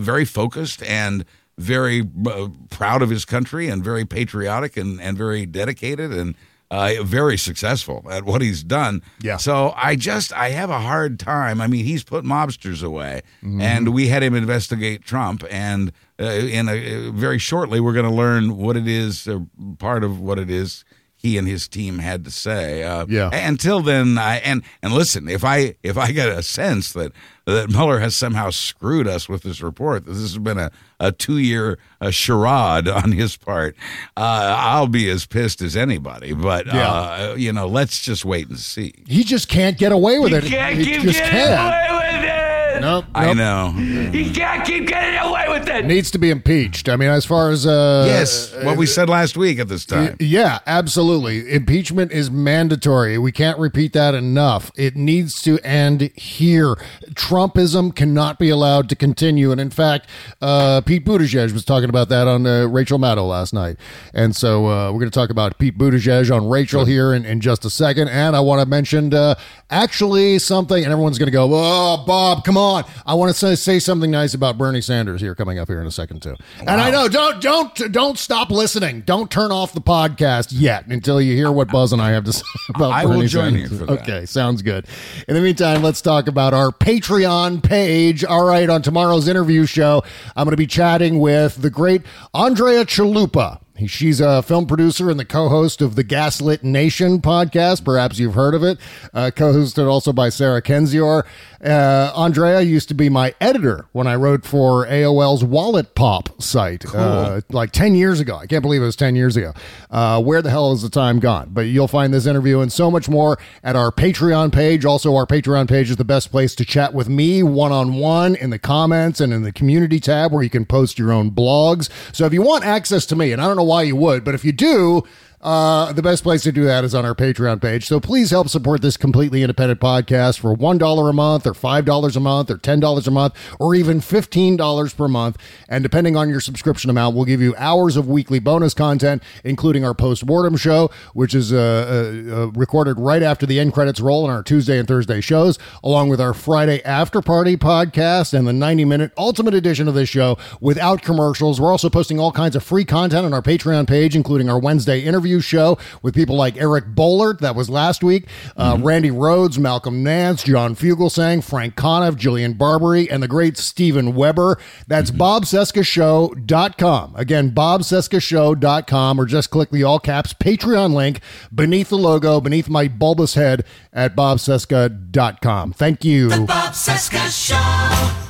very focused and very uh, proud of his country and very patriotic and, and very dedicated and uh, very successful at what he's done. Yeah. So I just I have a hard time. I mean, he's put mobsters away, Mm-hmm. and we had him investigate Trump, and uh, in a, very shortly we're going to learn what it is, uh, part of what it is he and his team had to say. Uh, Yeah. Until then, I and and listen, if I if I get a sense that that Mueller has somehow screwed us with this report, that this has been a, a two year a charade on his part, uh, I'll be as pissed as anybody. But uh, you know, let's just wait and see. He just can't get away with it. Can't he keep just getting can't. away with it. Nope, I know. He can't keep getting away with it. Needs to be impeached. I mean, as far as uh, yes, what we said last week at this time. Yeah, absolutely. Impeachment is mandatory. We can't repeat that enough. It needs to end here. Trumpism cannot be allowed to continue. And in fact, uh, Pete Buttigieg was talking about that on uh, Rachel Maddow last night. And so uh, we're going to talk about Pete Buttigieg on Rachel here in, in just a second. And I want to mention uh, actually something, and everyone's going to go, oh, Bob, come on. I want to say, say something nice about Bernie Sanders here coming up here in a second, too. And I know, don't, don't, don't stop listening. Don't turn off the podcast yet until you hear what Buzz and I have to say about I will join Sanders. you for that. Okay, sounds good. In the meantime, let's talk about our Patreon page. All right, on tomorrow's interview show, I'm going to be chatting with the great Andrea Chalupa. He- She's a film producer and the co-host of the Gaslit Nation podcast. Perhaps you've heard of it. Uh, co-hosted also by Sarah Kendzior. Uh, Andrea used to be my editor when I wrote for AOL's WalletPop site, uh, like 10 years ago. I can't believe it was 10 years ago. Uh, where the hell is the time gone? But you'll find this interview and so much more at our Patreon page. Also, our Patreon page is the best place to chat with me one on one in the comments and in the community tab where you can post your own blogs. So if you want access to me, and I don't know why you would, but if you do, uh, the best place to do that is on our Patreon page. So please help support this completely independent podcast for $1 a month or $5 a month or $10 a month or even $15 per month. And depending on your subscription amount, we'll give you hours of weekly bonus content, including our post-mortem show, which is uh, uh, uh, recorded right after the end credits roll on our Tuesday and Thursday shows, along with our Friday after party podcast and the 90-minute ultimate edition of this show without commercials. We're also posting all kinds of free content on our Patreon page, including our Wednesday interview show with people like Eric Boehlert, that was last week, uh, Randi Rhodes, Malcolm Nance, John Fugelsang, Frank Conniff, Jillian Barbary, and the great Steven Weber. That's bobcescashow.com. Again, bobcescashow.com, or just click the all caps Patreon link beneath the logo, beneath my bulbous head at bobcesca.com. Thank you. The Bob Cesca Show.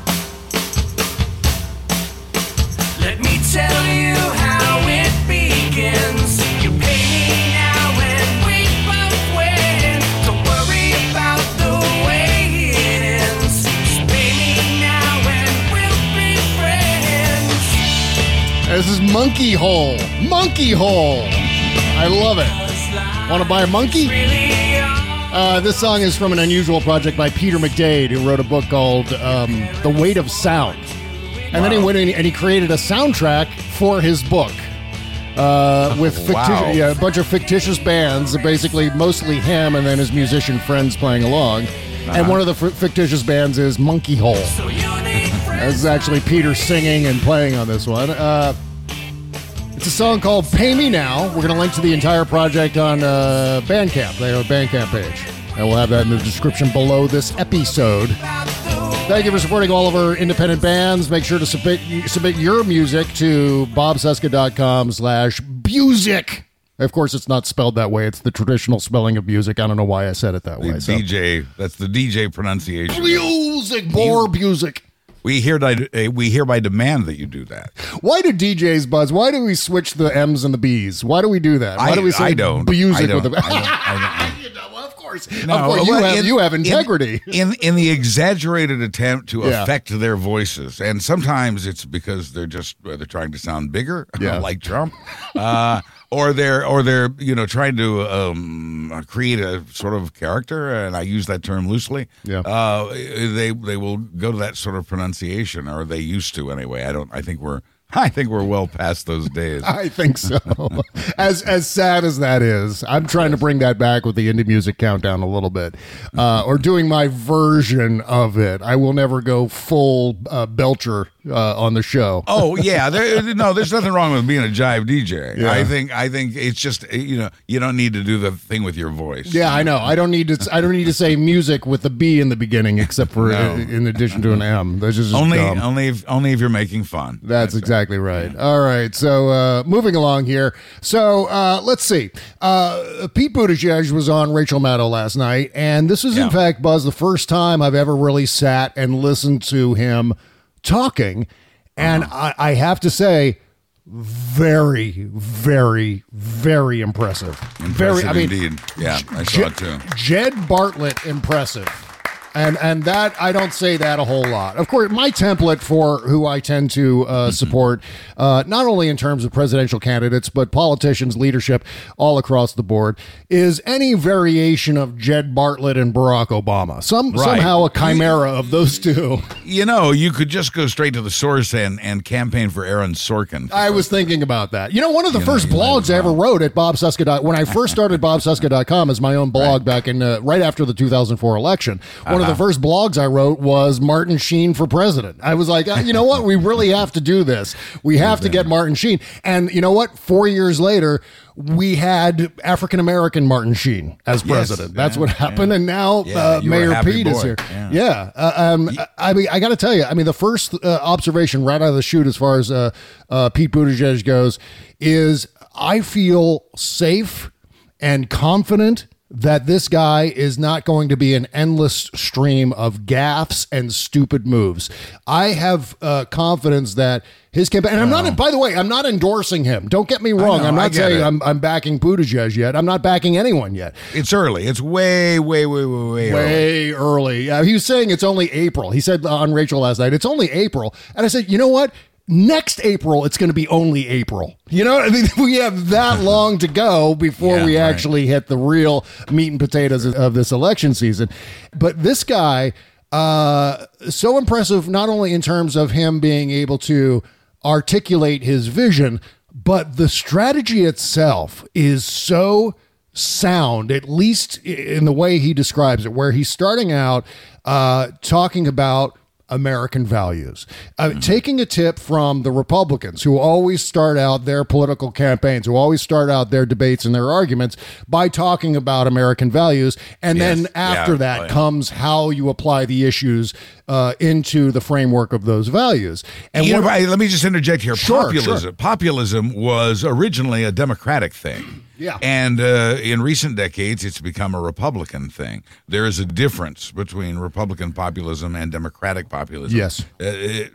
This is Monkeyhole. Monkey Hole. I love it. Want to buy a monkey? Uh, this song is from an unusual project by Peter McDade, who wrote a book called um, The Weight of Sound. And then he went in and he created a soundtrack for his book. Uh, with fictitious, Wow. yeah, a bunch of fictitious bands, basically mostly him and then his musician friends playing along. And one of the f- fictitious bands is Monkeyhole. This is actually Peter singing and playing on this one. Uh, it's a song called Pay Me Now. We're going to link to the entire project on uh, Bandcamp. They have a Bandcamp page. And we'll have that in the description below this episode. Thank you for supporting all of our independent bands. Make sure to submit, submit your music to bobcesca.com slash music. Of course, it's not spelled that way. It's the traditional spelling of music. I don't know why I said it that The way. So. DJ, that's the DJ pronunciation. Music, more music. We hereby, uh, we hereby demand that you do that. Why do DJs buzz? Why do we switch the M's and the B's? Why do we do that? Why I, do we say I don't. music I don't, with the I don't- I don't- You know, well, of course, No, of course, you well, have in- you have integrity. In, in the exaggerated attempt to Yeah. affect their voices, and sometimes it's because they're just they're trying to sound bigger, Yeah. like Trump, uh, or they're or they're you know trying to um, create a sort of character, and I use that term loosely. Yeah. uh, they they will go to that sort of pronunciation, or they used to anyway. I don't. I think we're I think we're well past those days. I think so. as as sad as that is, I'm trying to bring that back with the indie music countdown a little bit, uh, or doing my version of it. I will never go full uh, Belcher uh, on the show. Oh yeah, there, no, there's nothing wrong with being a jive DJ. Yeah. I think I think it's just you know you don't need to do the thing with your voice. Yeah, I know. I don't need to. I don't need to say music with the B in the beginning, except for No. in addition to an M. That's just only dumb. only if only if you're making fun. That's exactly right. All right. So uh, moving along here. So uh, let's see. Uh, Pete Buttigieg was on Rachel Maddow last night, and this is in fact, Buzz, the first time I've ever really sat and listened to him talking. And Uh-huh. I, I have to say, very, very, very impressive. very, Impressive I mean, indeed. Yeah, I saw Je- it too. Jed Bartlet impressive. And and that I don't say that a whole lot. Of course, my template for who I tend to uh, support, uh, not only in terms of presidential candidates but politicians, leadership, all across the board, is any variation of Jed Bartlet and Barack Obama. Some Right. somehow a chimera of those two. You know, you could just go straight to the source and and campaign for Aaron Sorkin. I was thinking about that. You know, one of the You first might blogs I ever wrote at bobcesca. When I first started bobcesca.com as my own blog back in uh, right after the 2004 election, one Uh-huh. of the first blogs I wrote was Martin Sheen for president. I was like, uh, you know what? We really have to do this. We have to get Martin Sheen. And you know what? Four years later, we had African American Martin Sheen as president. That's yeah, what happened. And now Yeah, uh, you were a Mayor Pete is here. Yeah. Yeah. Uh, um, I mean, I got to tell you, I mean, the first uh, observation right out of the chute as far as uh, uh, Pete Buttigieg goes is I feel safe and confident that this guy is not going to be an endless stream of gaffes and stupid moves. I have uh, confidence that his campaign, and I'm not, by the way, I'm not endorsing him. Don't get me wrong. know, I'm not saying it. I'm, I'm backing Buttigieg yet. I'm not backing anyone yet. It's early. It's way, way, way, way, way, early. way early. Uh, he was saying it's only April. He said on Rachel last night, it's only April. And I said, you know what? Next April, it's going to be only April. You know, I mean, we have that long to go before Yeah, we right. actually hit the real meat and potatoes of- of this election season. But this guy, uh, so impressive, not only in terms of him being able to articulate his vision, but the strategy itself is so sound, at least in the way he describes it, where he's starting out uh, talking about American values. Uh, Taking a tip from the Republicans, who always start out their political campaigns, who always start out their debates and their arguments by talking about American values. And Yes. then after Yeah. that Oh, yeah. comes how you apply the issues uh, into the framework of those values. And know, what- I- let me just interject here. Sure, populism, sure. populism was originally a Democratic thing. Yeah. And uh, in recent decades, it's become a Republican thing. There is a difference between Republican populism and Democratic populism. Yes. Uh, it-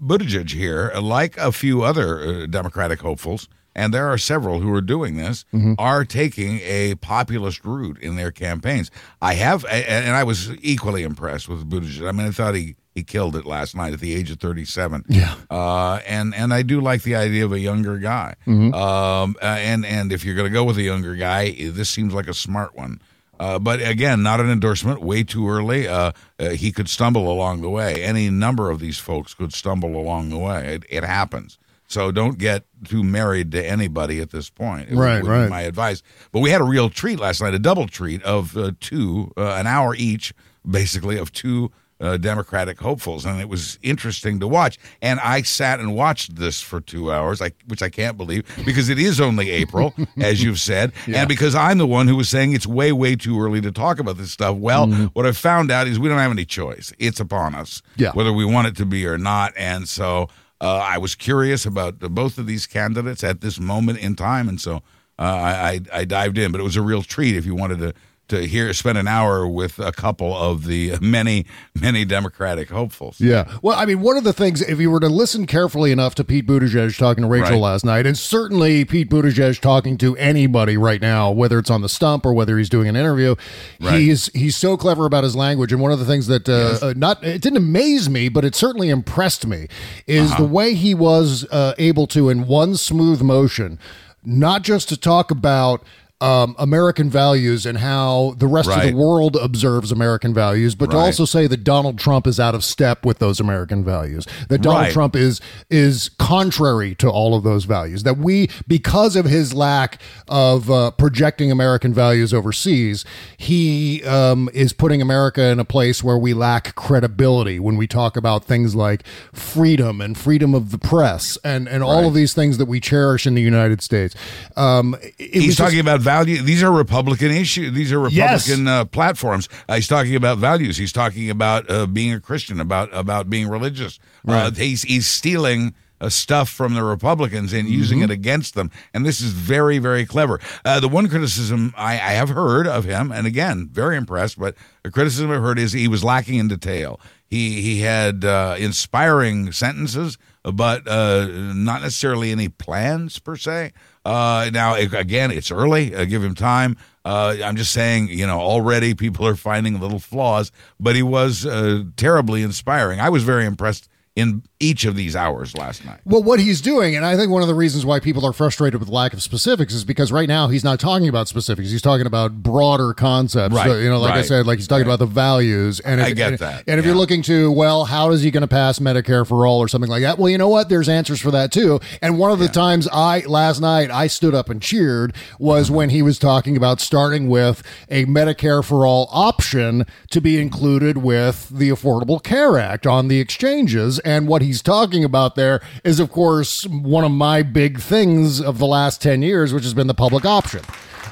Buttigieg here, like a few other uh, Democratic hopefuls, and there are several who are doing this, Mm-hmm. are taking a populist route in their campaigns. I have, and I was equally impressed with Buttigieg. I mean, I thought he he killed it last night at the age of 37. Yeah. Uh, and and I do like the idea of a younger guy. Mm-hmm. Um, uh, and and if you're going to go with a younger guy, this seems like a smart one. Uh, but again, not an endorsement. Way too early. Uh, uh, he could stumble along the way. Any number of these folks could stumble along the way. It, it happens. So don't get too married to anybody at this point. It would- Right, be right. my advice. But we had a real treat last night, a double treat of uh, two, uh, an hour each, basically, of two uh, Democratic hopefuls, and it was interesting to watch. And I sat and watched this for two hours, I, which I can't believe because it is only April, as you've said, and because I'm the one who was saying it's way, way too early to talk about this stuff. Well, what I found out is we don't have any choice; it's upon us, Yeah. whether we want it to be or not. And so uh, I was curious about the, both of these candidates at this moment in time, and so uh, I, I I dived in. But it was a real treat if you wanted to to hear spend an hour with a couple of the many many Democratic hopefuls. Yeah. Well, I mean, one of the things, if you were to listen carefully enough to Pete Buttigieg talking to Rachel Right. last night, and certainly Pete Buttigieg talking to anybody right now, whether it's on the stump or whether he's doing an interview, Right. he's he's so clever about his language. And one of the things that uh, uh, not it didn't amaze me, but it certainly impressed me, is Uh-huh. the way he was uh, able to, in one smooth motion, not just to talk about. Um, American values and how the rest of the world observes American values, but to also say that Donald Trump is out of step with those American values. That Donald Right. Trump is is contrary to all of those values. That we, because of his lack of uh, projecting American values overseas, he um, is putting America in a place where we lack credibility when we talk about things like freedom and freedom of the press and and all of these things that we cherish in the United States. Um, He's just- talking about value. These are Republican issues. These are Yes. Republican uh, platforms. Uh, he's talking about values. He's talking about uh, being a Christian, about about being religious. Uh, he's he's stealing. Uh, stuff from the Republicans and using Mm-hmm. it against them, and this is very, very clever. Uh, the one criticism I, I have heard of him, and again, very impressed, but the criticism I've heard is he was lacking in detail. He he had uh, inspiring sentences, but uh, not necessarily any plans per se. Uh, now, again, it's early. Uh, give him time. Uh, I'm just saying, you know, already people are finding little flaws, but he was uh, terribly inspiring. I was very impressed in each of these hours last night. Well, what he's doing, and I think one of the reasons why people are frustrated with lack of specifics is because right now he's not talking about specifics. He's talking about broader concepts. Right, So, you know, like I said, like he's talking right. about the values. And I get and, that, And if yeah. you're looking to, well, how is he going to pass Medicare for all or something like that? Well, you know what? There's answers for that too. And one of the times I last night I stood up and cheered was uh-huh. when he was talking about starting with a Medicare for all option to be included with the Affordable Care Act on the exchanges. And what he's talking about there is, of course, one of my big things of the last 10 years, which has been the public option.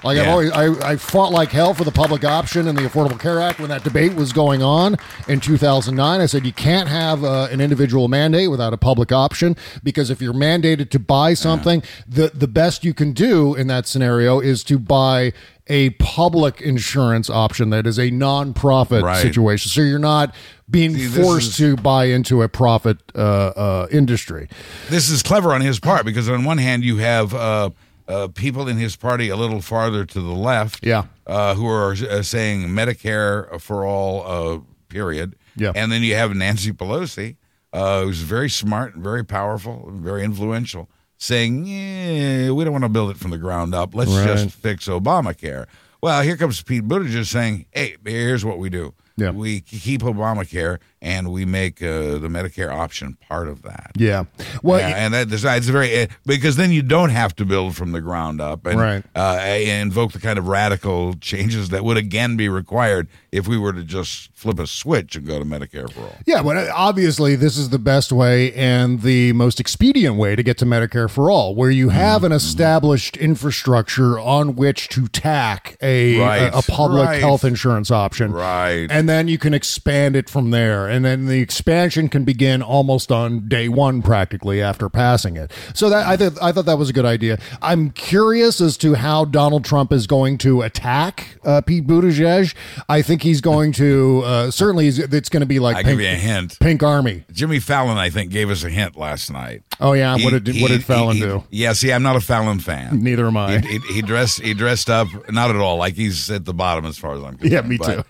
Like I've always, I, I fought like hell for the public option and the Affordable Care Act when that debate was going on in 2009. I said you can't have uh, an individual mandate without a public option because if you're mandated to buy something, the the best you can do in that scenario is to buy a public insurance option that is a non-profit Right. situation. So you're not being See, forced is- to buy into a profit uh, uh, industry. This is clever on his part because on one hand you have uh, uh, people in his party a little farther to the left, Yeah. uh, who are uh, saying Medicare for all, uh, period. Yeah. and then you have Nancy Pelosi, uh, who's very smart and very powerful, and very influential, saying, "Yeah, we don't want to build it from the ground up. Let's Right. just fix Obamacare." Well, here comes Pete Buttigieg saying, "Hey, here's what we do." Yeah. We keep Obamacare and we make uh, the Medicare option part of that. Yeah. Well, yeah, and that decides very uh, because then you don't have to build from the ground up and Right. uh, invoke the kind of radical changes that would again be required if we were to just flip a switch and go to Medicare for all. Yeah, but uh, obviously, this is the best way and the most expedient way to get to Medicare for all, where you have an established infrastructure on which to tack a Right, a, a public right. health insurance option, Right. And then you can expand it from there, and then the expansion can begin almost on day one, practically after passing it. So that I thought I thought that was a good idea. I'm curious as to how Donald Trump is going to attack uh, Pete Buttigieg. I think he's going to uh, certainly it's going to be like I pink, give you a hint. Pink Army. Jimmy Fallon, I think, gave us a hint last night. Oh yeah, He- what did what did Fallon he- do? Yeah, see, I'm not a Fallon fan. Neither am I. He, he, he dressed he dressed up not at all like he's at the bottom as far as I'm concerned. Yeah, me too.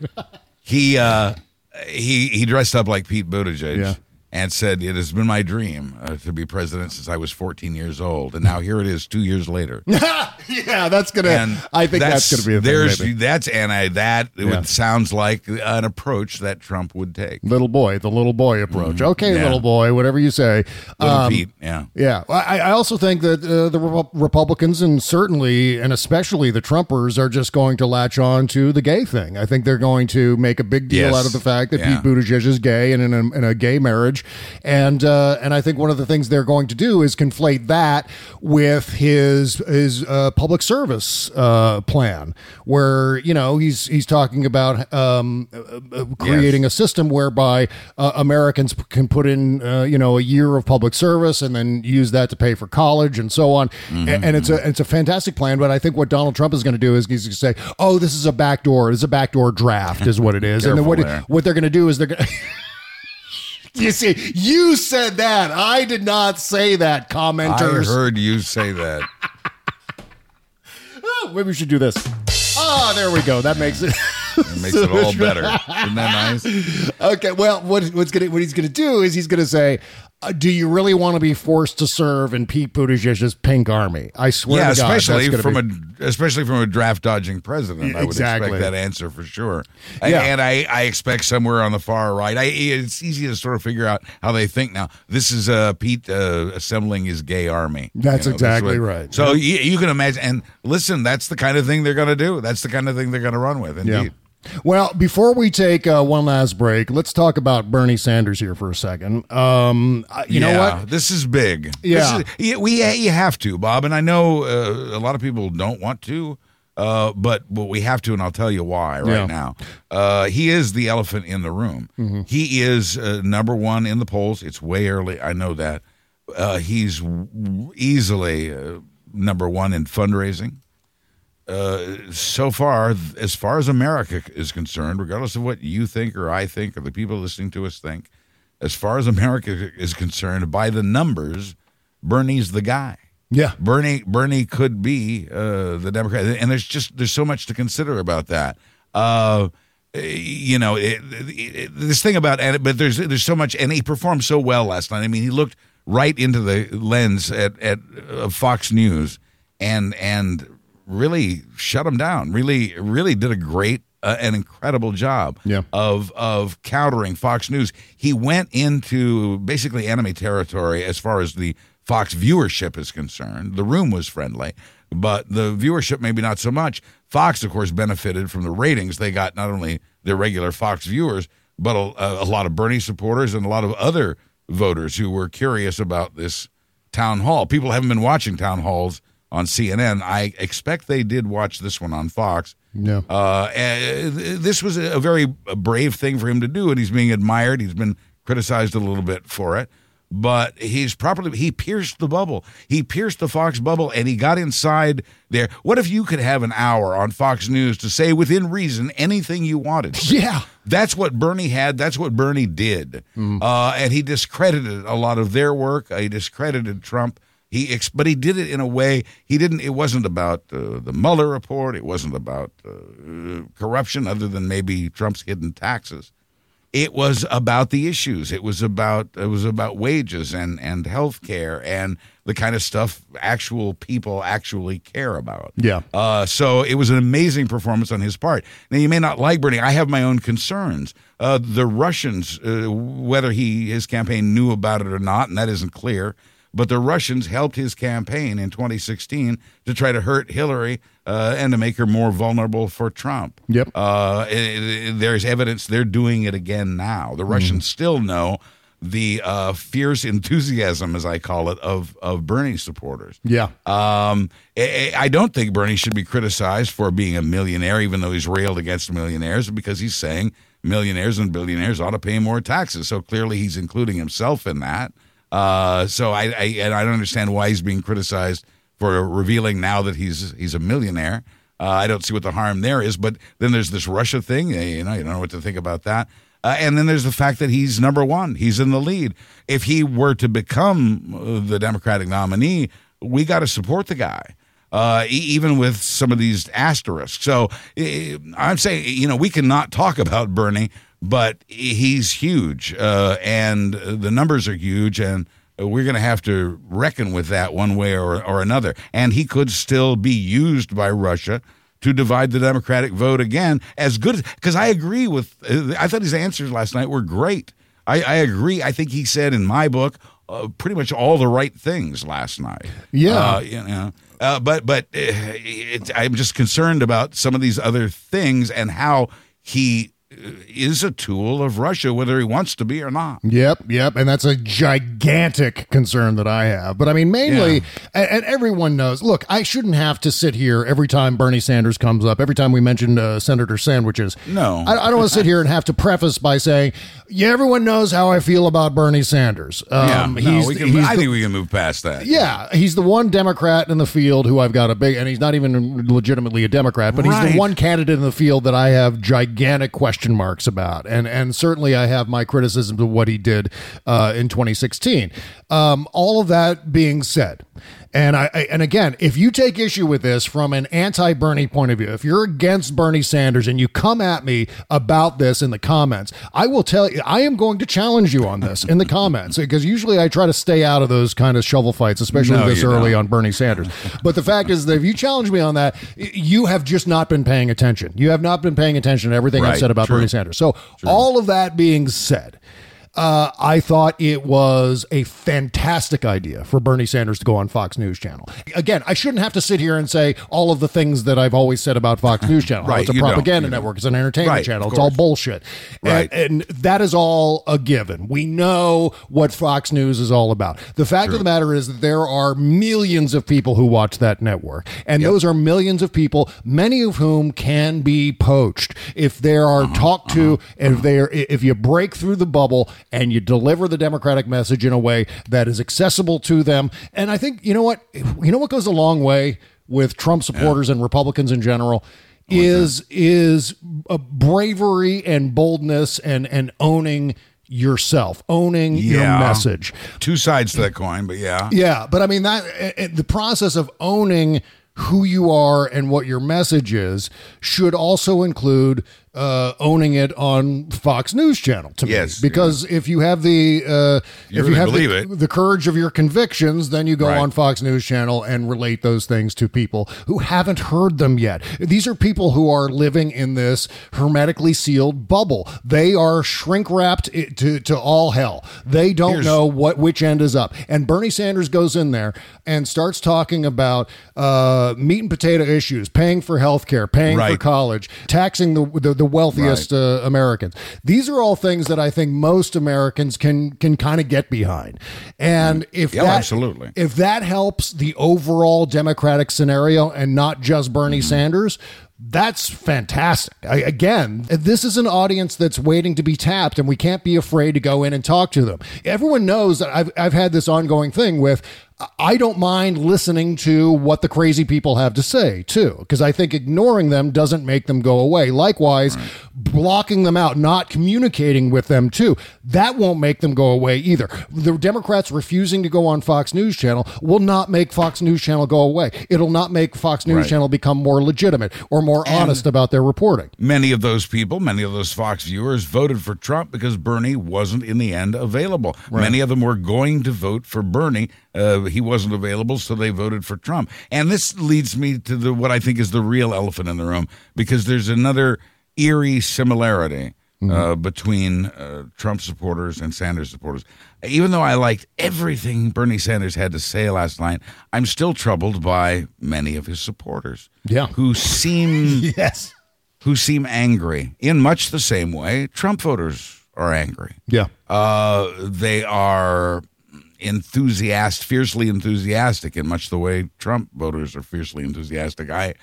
he uh he he dressed up like Pete Buttigieg. Yeah. And said, It has been my dream uh, to be president since I was 14 years old. And now here it is two years later. yeah, that's gonna. And I think that's, gonna be a thing. there's maybe. that's and I that Yeah. would, sounds like an approach that Trump would take. little boy, the little boy approach. Okay, Mm-hmm. Yeah. little boy, whatever you say. Little Um, Pete, yeah. Yeah, I, I also think that uh, the Repu- Republicans and certainly and especially the Trumpers are just going to latch on to the gay thing. I think they're going to make a big deal Yes. out of the fact that Yeah. Pete Buttigieg is gay and in a, in a gay marriage, and uh, and I think one of the things they're going to do is conflate that with his his uh, public service uh, plan, where you know he's he's talking about um, uh, uh, creating a system whereby uh, Americans can put in uh, you know a year of public service and then use that to pay for college and so on. Mm-hmm, And, it's a it's a fantastic plan. But I think what Donald Trump is going to do is he's going to say, "Oh, this is a backdoor. This is a backdoor draft, is what it is." and then what there. what they're going to do is they're going. You see, you said that. I did not say that. Commenters. I heard you say that. Oh, maybe we should do this. Ah, there we go. That makes it. It makes it all better. Isn't that nice? Okay, well, what what's gonna what he's gonna do is he's gonna say, uh, "Do you really want to be forced to serve in Pete Buttigieg's pink army?" I swear, yeah, to God, especially from be- a especially from a draft dodging president. Yeah, I would exactly. expect that answer for sure. Yeah. And I, I expect somewhere on the far right. I, it's easy to sort of figure out how they think now. This is uh, Pete uh, assembling his gay army. That's this exactly way- right. So you, you can imagine. And listen, that's the kind of thing they're going to do. That's the kind of thing they're going to run with. Indeed. Well, before we take uh, one last break, let's talk about Bernie Sanders here for a second. Um, you know what? This is big. Yeah. This is, yeah, we you have to, Bob, and I know uh, a lot of people don't want to, uh, but but we have to, and I'll tell you why right Yeah. now. Uh, he is the elephant in the room. He is uh, number one in the polls. It's way early. I know that. Uh, he's w- easily uh, number one in fundraising. Uh, so far, as far as America is concerned, regardless of what you think or I think or the people listening to us think, as far as America is concerned, by the numbers, Bernie's the guy. Yeah. Bernie Bernie could be uh, the Democrat, and there's just there's so much to consider about that. Uh, you know, it, it, this thing about and but there's there's so much, and he performed so well last night. I mean, he looked right into the lens at at uh, Fox News, and and really shut him down. Really, really did a great, uh, an incredible job Yeah. of of countering Fox News. He went into basically enemy territory as far as the Fox viewership is concerned. The room was friendly, but the viewership maybe not so much. Fox, of course, benefited from the ratings. They got not only their regular Fox viewers, but a, a lot of Bernie supporters and a lot of other voters who were curious about this town hall. People haven't been watching town halls on CNN. I expect they did watch this one on Fox. Yeah. Uh, this was a very brave thing for him to do, and he's being admired. He's been criticized a little bit for it, but he's properly he pierced the bubble. He pierced the Fox bubble, and he got inside there. What if you could have an hour on Fox News to say within reason anything you wanted? Yeah. That's what Bernie had. That's what Bernie did. Uh, and he discredited a lot of their work. He discredited Trump. He, ex- but he did it in a way he didn't. It wasn't about uh, the Mueller report. It wasn't about uh, corruption, other than maybe Trump's hidden taxes. It was about the issues. It was about it was about wages and and health care and the kind of stuff actual people actually care about. Yeah. Uh, so it was an amazing performance on his part. Now you may not like Bernie. I have my own concerns. Uh, the Russians, uh, whether he his campaign knew about it or not, and that isn't clear. But the Russians helped his campaign in 2016 to try to hurt Hillary uh, and to make her more vulnerable for Trump. Yep. Uh, it- it- there's evidence they're doing it again now. The Russians still know the uh, fierce enthusiasm, as I call it, of of Bernie supporters. Yeah. Um, I I don't think Bernie should be criticized for being a millionaire, even though he's railed against millionaires, because he's saying millionaires and billionaires ought to pay more taxes. So clearly, he's including himself in that. Uh, so I, I and I don't understand why he's being criticized for revealing now that he's he's a millionaire. Uh, I don't see what the harm there is. But then there's this Russia thing. eh, You know, you don't know what to think about that. Uh, and then there's the fact that he's number one. He's in the lead. If he were to become uh, the Democratic nominee, we got to support the guy. Uh, even with some of these asterisks. So eh, I'm saying, you know, we cannot talk about Bernie, but he's huge, uh, and the numbers are huge, and we're going to have to reckon with that one way or, or another. And he could still be used by Russia to divide the Democratic vote again. As good because I agree with. I thought his answers last night were great. I, I agree. I think he said in my book uh, pretty much all the right things last night. Yeah. Uh, you know. Uh, but but uh, it, I'm just concerned about some of these other things and how he is a tool of Russia, whether he wants to be or not. Yep, yep, and that's a gigantic concern that I have. But I mean, mainly, and, and everyone knows. Look, I shouldn't have to sit here every time Bernie Sanders comes up, every time we mention uh, Senator sandwiches. No. I, I don't want to sit here and have to preface by saying, "Yeah, everyone knows how I feel about Bernie Sanders." Um, yeah, no, we can, he's I the- think we can move past that. yeah, he's the one Democrat in the field who I've got a big, and he's not even legitimately a Democrat, but he's the one candidate in the field that I have gigantic question marks about, and and certainly I have my criticisms of what he did uh, in 2016. Um, all of that being said. And I, I and again, if you take issue with this from an anti-Bernie point of view, if you're against Bernie Sanders and you come at me about this in the comments, I will tell you I am going to challenge you on this in the comments because usually I try to stay out of those kind of shovel fights, especially No, this early don't. on Bernie Sanders. But the fact is that if you challenge me on that, you have just not been paying attention. You have not been paying attention to everything I've said about true. Bernie Sanders. So all of that being said. Uh, I thought it was a fantastic idea for Bernie Sanders to go on Fox News Channel. Again, I shouldn't have to sit here and say all of the things that I've always said about Fox News Channel. Right, it's a propaganda network. It's an entertainment Right, channel. It's all bullshit. Right. And, and that is all a given. We know what Fox News is all about. The fact of the matter is that there are millions of people who watch that network. And those are millions of people, many of whom can be poached if they are Uh-huh, talked to, and if they are, if you break through the bubble and you deliver the democratic message in a way that is accessible to them. And I think, you know what? You know what goes a long way with Trump supporters and Republicans in general? is is a bravery and boldness and and owning yourself, owning your message. Two sides to that coin, but yeah. Yeah, but I mean that eh, eh, the process of owning who you are and what your message is should also include uh, owning it on Fox News Channel to Yes, me. Because if you have the uh, You if really you have believe the, it. the courage of your convictions, then you go Right. on Fox News Channel and relate those things to people who haven't heard them yet. These are people who are living in this hermetically sealed bubble. They are shrink wrapped to to all hell. They don't Here's- know what which end is up. And Bernie Sanders goes in there and starts talking about uh, meat and potato issues, paying for health care, paying for college, taxing the the, the wealthiest uh, Americans. These are all things that I think most Americans can can kind of get behind. And if Yeah, that, absolutely. if that helps the overall Democratic scenario and not just Bernie Mm-hmm. Sanders. That's fantastic. I, again, this is an audience that's waiting to be tapped, and we can't be afraid to go in and talk to them. Everyone knows that I've, I've had this ongoing thing with I don't mind listening to what the crazy people have to say, too, because I think ignoring them doesn't make them go away. Likewise, blocking them out, not communicating with them, too, that won't make them go away either. The Democrats refusing to go on Fox News Channel will not make Fox News Channel go away. It'll not make Fox News Right. Channel become more legitimate or more honest about their reporting. Many of those people, many of those Fox viewers voted for Trump because Bernie wasn't in the end available. Many of them were going to vote for Bernie. Uh, he wasn't available, so they voted for Trump. And this leads me to the what I think is the real elephant in the room because there's another eerie similarity uh, between uh, Trump supporters and Sanders supporters. Even though I liked everything Bernie Sanders had to say last night, I'm still troubled by many of his supporters. Yeah. Who seem Yes. who seem angry in much the same way Trump voters are angry. Yeah. Uh, they are enthusiastic, fiercely enthusiastic in much the way Trump voters are fiercely enthusiastic. I,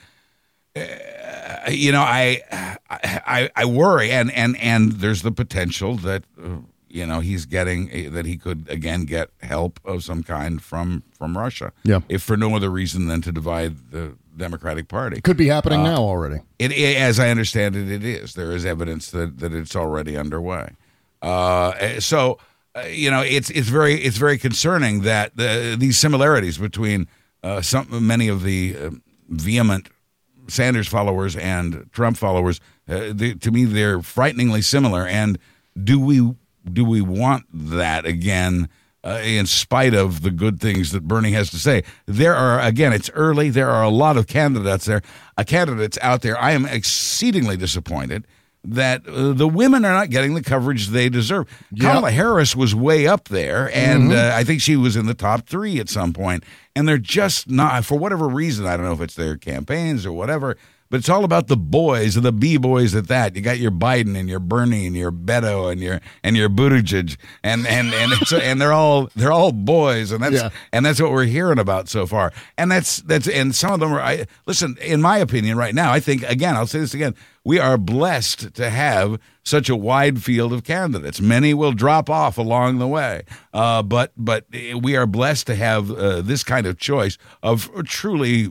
uh, you know, I, I, I worry, and and and there's the potential that. Uh, you know he's getting that he could again get help of some kind from from Russia. Yeah. If for no other reason than to divide the Democratic Party. Could be happening now already. It, it- as I understand it, it is. There is evidence that, that it's already underway. Uh, so, uh, you know, it's it's very it's very concerning that the, these similarities between uh, some many of the uh, vehement Sanders followers and Trump followers, uh, they, to me, they're frighteningly similar. And do we do we want that again? Uh, in spite of the good things that Bernie has to say, there are again, it's early. There are a lot of candidates there, candidates out there. I am exceedingly disappointed that uh, the women are not getting the coverage they deserve. Kamala Harris was way up there, and uh, I think she was in the top three at some point. And they're just not, for whatever reason, I don't know if it's their campaigns or whatever, but it's all about the boys and the b boys at that. You got your Biden and your Bernie and your Beto and your and your Buttigieg, and and and it's, and they're all they're all boys, and that's Yeah. and that's what we're hearing about so far. And that's that's and some of them are. I listen. In my opinion, right now, I think again, I'll say this again. We are blessed to have such a wide field of candidates. Many will drop off along the way, uh, but but we are blessed to have uh, this kind of choice of truly uh,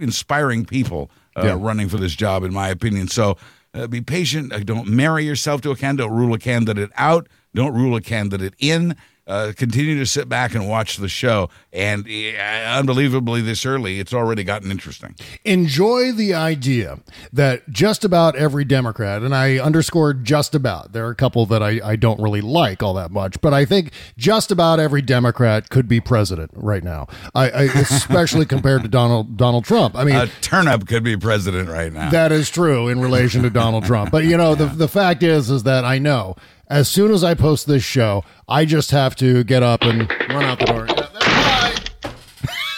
inspiring people uh, Yeah. running for this job. In my opinion, so. Uh, be patient. Uh, don't marry yourself to a candidate. Don't rule a candidate out. Don't rule a candidate in. Uh, continue to sit back and watch the show. And uh, unbelievably, this early, it's already gotten interesting. enjoy the idea that just about every Democrat, and I underscored just about, there are a couple that I, I don't really like all that much, but I think just about every Democrat could be president right now. I, I especially compared to Donald Donald Trump. I mean, A turnip could be president right now. that is true in relation to Donald Trump. But you know, the the fact is is that I know as soon as I post this show, I just have to get up and run out the door.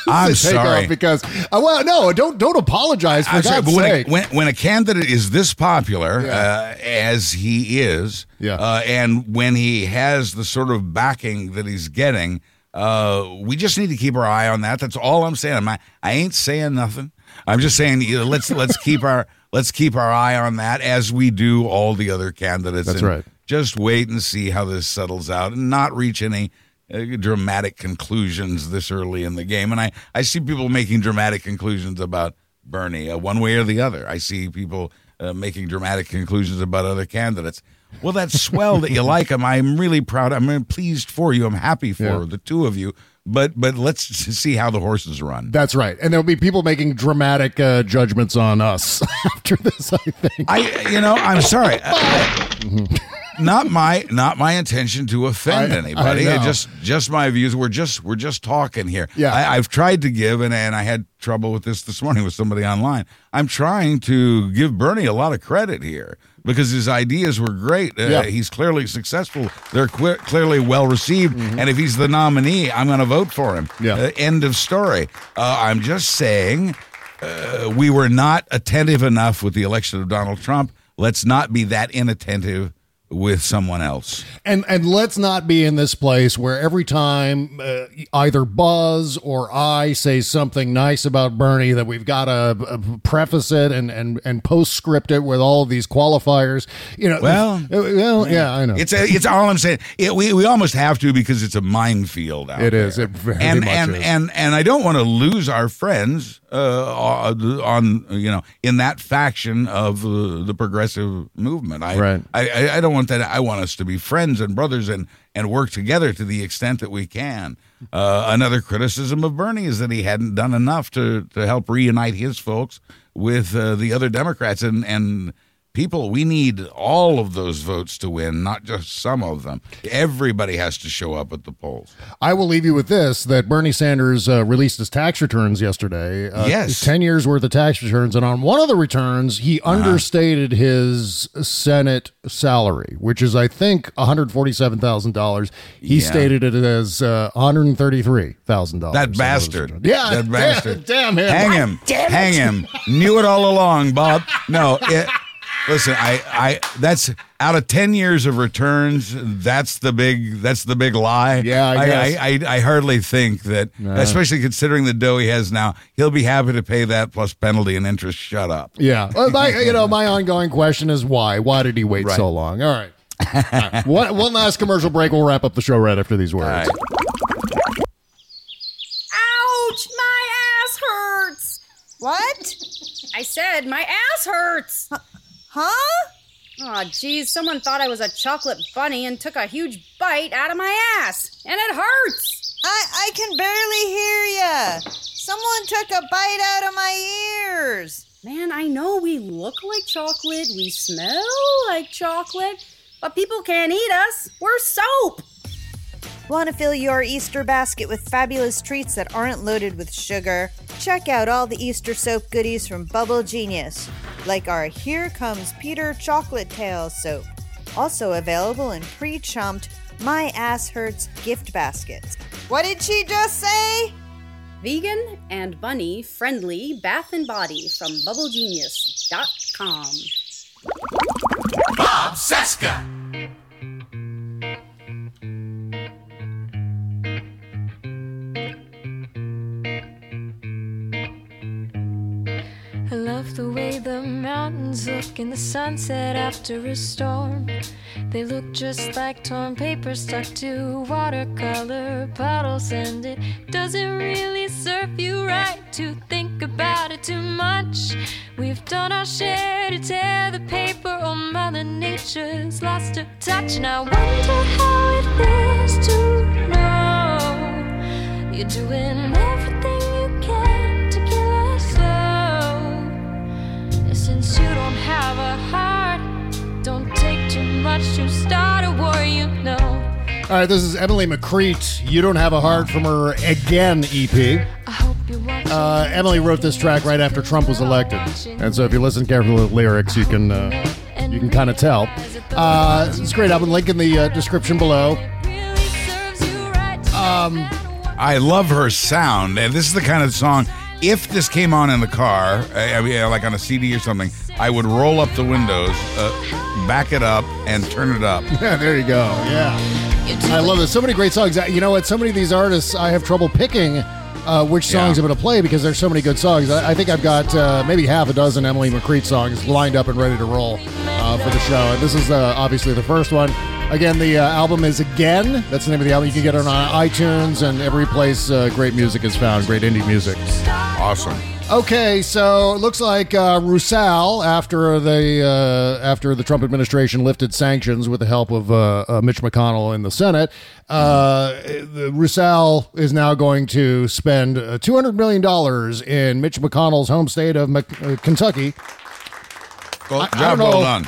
I'm Take sorry. off because uh, well, no, don't don't apologize for I'm sorry, God's when sake. a, when, when a candidate is this popular Yeah. uh, as he is, Yeah. uh, and when he has the sort of backing that he's getting, uh, we just need to keep our eye on that. That's all I'm saying. I'm not, I ain't saying nothing. I'm just saying you know, let's let's keep our let's keep our eye on that as we do all the other candidates. That's and right. Just wait and see how this settles out, and not reach any uh, dramatic conclusions this early in the game. And I, I see people making dramatic conclusions about Bernie, uh, one way or the other. I see people uh, making dramatic conclusions about other candidates. Well, that's swell that you like him. I'm really proud. I'm pleased for you. I'm happy for Yeah. the two of you. But but let's see how the horses run. That's right. And there'll be people making dramatic uh, judgments on us after this, I think. I you know I'm sorry. I- not my not my intention to offend I- anybody. I just just my views. We're just we're just talking here. Yeah. I, I've tried to give, and and I had trouble with this this morning with somebody online. I'm trying to give Bernie a lot of credit here because his ideas were great. Uh, Yeah. He's clearly successful. They're que- clearly well received, and if he's the nominee, I'm going to vote for him. Mm-hmm. Yeah. Uh, end of story. Uh, I'm just saying uh, we were not attentive enough with the election of Donald Trump. Let's not be that inattentive with someone else. And and let's not be in this place where every time uh, either Buzz or I say something nice about Bernie that we've got to uh, preface it and and and postscript it with all of these qualifiers. You know, Well- uh, well, yeah, I know. It's a, it's all I'm saying. It, we we almost have to because it's a minefield out It there. is. It very and much and is. and and I don't want to lose our friends uh, on you know in that faction of uh, the progressive movement. I, Right. I I- I don't want that. I want us to be friends and brothers and and work together to the extent that we can. Uh, another criticism of Bernie is that he hadn't done enough to to help reunite his folks with uh, the other Democrats and and people. We need all of those votes to win, not just some of them. Everybody has to show up at the polls. I will leave you with this: that Bernie Sanders uh, released his tax returns yesterday. Uh, Yes. ten years worth of tax returns, and on one of the returns, he Uh-huh. understated his Senate salary, which is, I think, one hundred forty-seven thousand dollars. He Yeah. stated it as uh, one hundred thirty-three thousand dollars. That bastard. Yeah, that damn- bastard. Damn him! Hang him. Hang him. Knew it all along, Bob. No, it, listen, I, I, that's out of ten years of returns. That's the big. That's the big lie. Yeah, I I, guess. I, I, I hardly think that, especially considering the dough he has now, he'll be happy to pay that plus penalty and interest. Shut up. Yeah, well, my, you know, my ongoing question is why? Why did he wait Right. so long? All right. All right. One, one last commercial break. We'll wrap up the show right after these words. All right. Ouch! My ass hurts! What? I said my ass hurts! Huh? Aw, geez, someone thought I was a chocolate bunny and took a huge bite out of my ass. And it hurts! I I can barely hear ya. Someone took a bite out of my ears. Man, I know we look like chocolate, we smell like chocolate, but people can't eat us. We're soap. Want to fill your Easter basket with fabulous treats that aren't loaded with sugar? Check out all the Easter soap goodies from Bubble Genius, like our Here Comes Peter Chocolate Tail soap, also available in pre chumped My Ass Hurts gift baskets. What did she just say? Vegan and bunny friendly bath and body from bubblegenius.com. Bob Cesca. The way the mountains look in the sunset after a storm. They look just like torn paper stuck to watercolor puddles, and it doesn't really serve you right to think about it too much. We've done our share to tear the paper, oh, Mother Nature's lost her touch, and I wonder how it feels to know you're doing everything much to start a war, you know. All right, this is Emily McCrite. You don't have a heart from her again EP. Uh, Emily wrote this track right after Trump was elected, and so if you listen carefully to the lyrics, you can uh, you can kind of tell. Uh, it's a great album. Link in the uh, description below. Um, I love her sound, and this is the kind of song. If this came on in the car, I I mean, like on a CD or something, I would roll up the windows, uh, back it up, and turn it up. Yeah, there you go. Yeah, I love this. So many great songs. You know what? So many of these artists, I have trouble picking uh, which songs Yeah. I'm going to play because there's so many good songs. I, I think I've got uh, maybe half a dozen Emily McCrite songs lined up and ready to roll uh, for the show. And this is uh, obviously the first one. Again, the uh, album is Again. That's the name of the album. You can get it on iTunes and every place uh, great music is found, great indie music. Awesome. Okay, so it looks like uh, Rusal, after the uh, after the Trump administration lifted sanctions with the help of uh, uh, Mitch McConnell in the Senate, uh, Rusal is now going to spend two hundred million dollars in Mitch McConnell's home state of uh, Kentucky. Well, I- I job don't well know. done.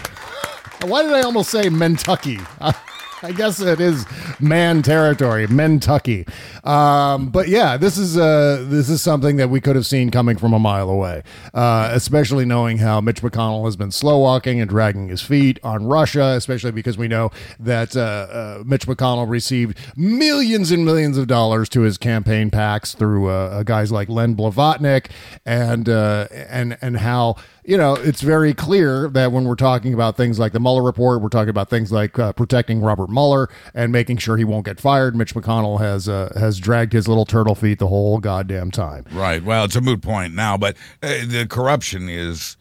Why did I almost say Mentucky? I guess it is man territory, Mentucky. Um, but yeah, this is uh, this is something that we could have seen coming from a mile away, uh, especially knowing how Mitch McConnell has been slow walking and dragging his feet on Russia, especially because we know that uh, uh, Mitch McConnell received millions and millions of dollars to his campaign packs through uh, guys like Len Blavatnik, and uh, and and how you know, it's very clear that when we're talking about things like the Mueller report, we're talking about things like uh, protecting Robert Mueller and making sure he won't get fired. Mitch McConnell has uh, has dragged his little turtle feet the whole goddamn time. Right. Well, it's a moot point now, but uh, the corruption is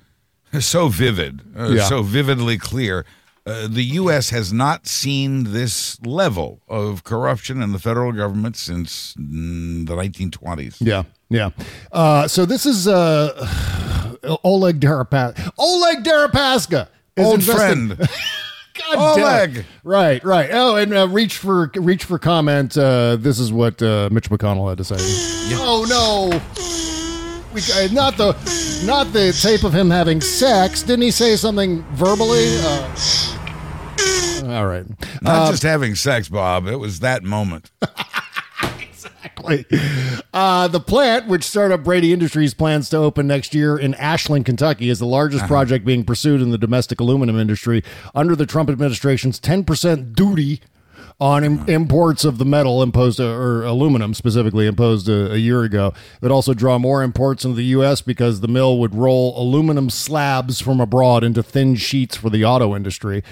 so vivid, uh, Yeah. so vividly clear. Uh, the U.S. has not seen this level of corruption in the federal government since mm, the 1920s. Yeah, yeah. Uh, so this is uh, Oleg Deripaska. Oleg Deripaska, is Old friend. God damn. Oleg. Right, right. Oh, and uh, reach for reach for comment. Uh, this is what uh, Mitch McConnell had to say. Oh no. We, uh, not the not the tape of him having sex. Didn't he say something verbally? Uh, all right. Not Uh, just having sex, Bob. It was that moment. Exactly. Uh, the plant, which startup Braidy Industries plans to open next year in Ashland, Kentucky, is the largest Uh-huh. project being pursued in the domestic aluminum industry under the Trump administration's 10% duty on im- Uh-huh. imports of the metal imposed, uh, or aluminum specifically imposed a, a year ago. It would also draw more imports into the U.S. because the mill would roll aluminum slabs from abroad into thin sheets for the auto industry.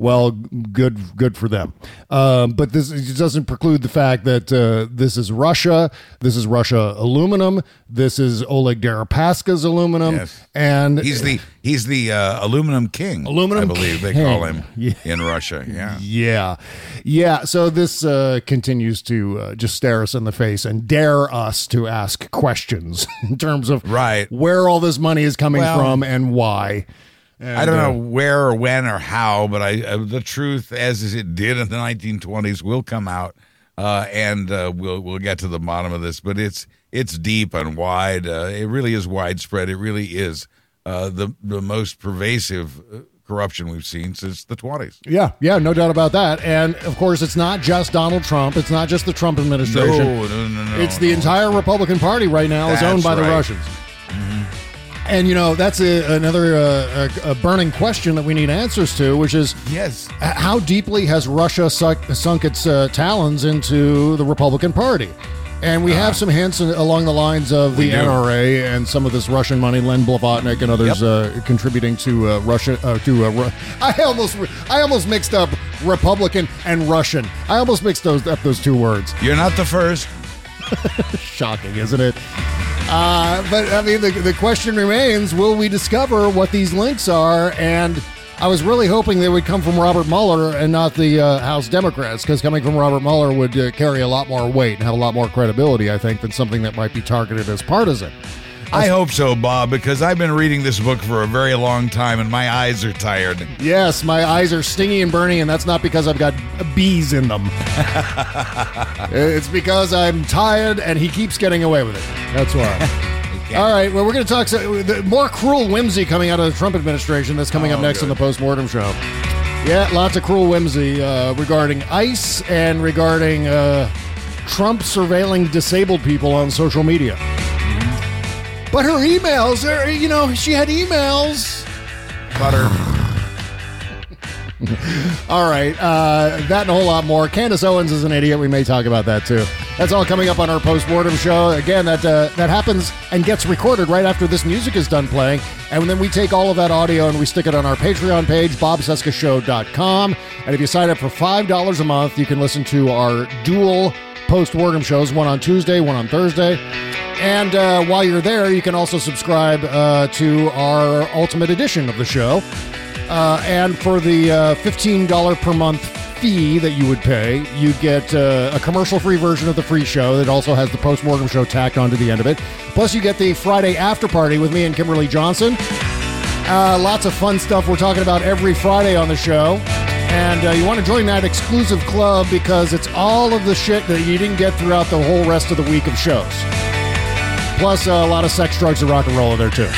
Well, good, good for them. Um, but this it doesn't preclude the fact that uh, this is Russia. This is Russia aluminum. This is Oleg Deripaska's aluminum, Yes. and He's the he's the uh, aluminum king. Aluminum I believe they call him Yeah. in Russia. Yeah. Yeah. Yeah. So this uh, continues to uh, just stare us in the face and dare us to ask questions in terms of Right. where all this money is coming Well- from and why. I don't And, know uh, where or when or how, but I uh, the truth, as it did in the 1920s, will come out, uh, and uh, we'll we'll get to the bottom of this. But it's it's deep and wide. Uh, it really is widespread. It really is uh, the the most pervasive corruption we've seen since the 20s. Yeah, yeah, no doubt about that. And of course, it's not just Donald Trump. It's not just the Trump administration. No, no, no, no. it's the entire Republican Party right now is owned That's by the right. Russians. And you know that's a, another uh, a, a burning question that we need answers to, which is yes, how deeply has Russia suck, sunk its uh, talons into the Republican Party? And we have some hints along the lines of the NRA and some of this Russian money, Len Blavatnik and others uh, contributing to uh, Russia. Uh, to uh, Ru- I almost I almost mixed up Republican and Russian. I almost mixed those up those two words. You're not the first. Shocking, isn't it? Uh, but I mean, the, the question remains: Will we discover what these links are? And I was really hoping they would come from Robert Mueller and not the uh, House Democrats, because coming from Robert Mueller would uh, carry a lot more weight and have a lot more credibility, I think, than something that might be targeted as partisan. I hope so, Bob, because I've been reading this book for a very long time and my eyes are tired. Yes, my eyes are stingy and burning, and that's not because I've got bees in them. it's because I'm tired, and he keeps getting away with it. That's why. All right, well, we're going to talk so, the, more cruel whimsy coming out of the Trump administration that's coming up Oh, next on good. the postmortem show. Yeah, lots of cruel whimsy uh, regarding ICE and regarding uh, Trump surveilling disabled people on social media. But her emails, are, you know, she had emails. Butter. All right, uh, that and a whole lot more. Candace Owens is an idiot. We may talk about that too. That's all coming up on our postmortem show. Again, that uh, that happens and gets recorded right after this music is done playing, and then we take all of that audio and we stick it on our Patreon page, bobcescashow.com. And if you sign up for five dollars a month, you can listen to our dual postmortem shows, one on Tuesday, one on Thursday. And uh, while you're there, you can also subscribe uh, to our Ultimate Edition of the show. Uh, and for the uh, $15 per month fee that you would pay, you get uh, a commercial free version of the free show that also has the post mortem show tacked onto the end of it. Plus, you get the Friday after party with me and Kimberly Johnson. Uh, lots of fun stuff we're talking about every Friday on the show. And uh, you want to join that exclusive club because it's all of the shit that you didn't get throughout the whole rest of the week of shows. Plus, uh, a lot of sex, drugs, and rock and roll in there, too.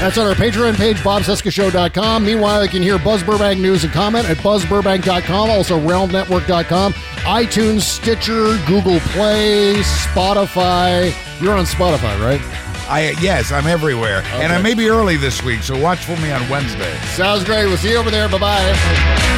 That's on our Patreon page, bobcescashow.com. Meanwhile, you can hear Buzz Burbank news and comment at buzzburbank.com, also realmnetwork.com, iTunes, Stitcher, Google Play, Spotify. You're on Spotify, right? I yes, I'm everywhere, and I may be early this week, so watch for me on Wednesday. Sounds great. We'll see you over there. Bye bye.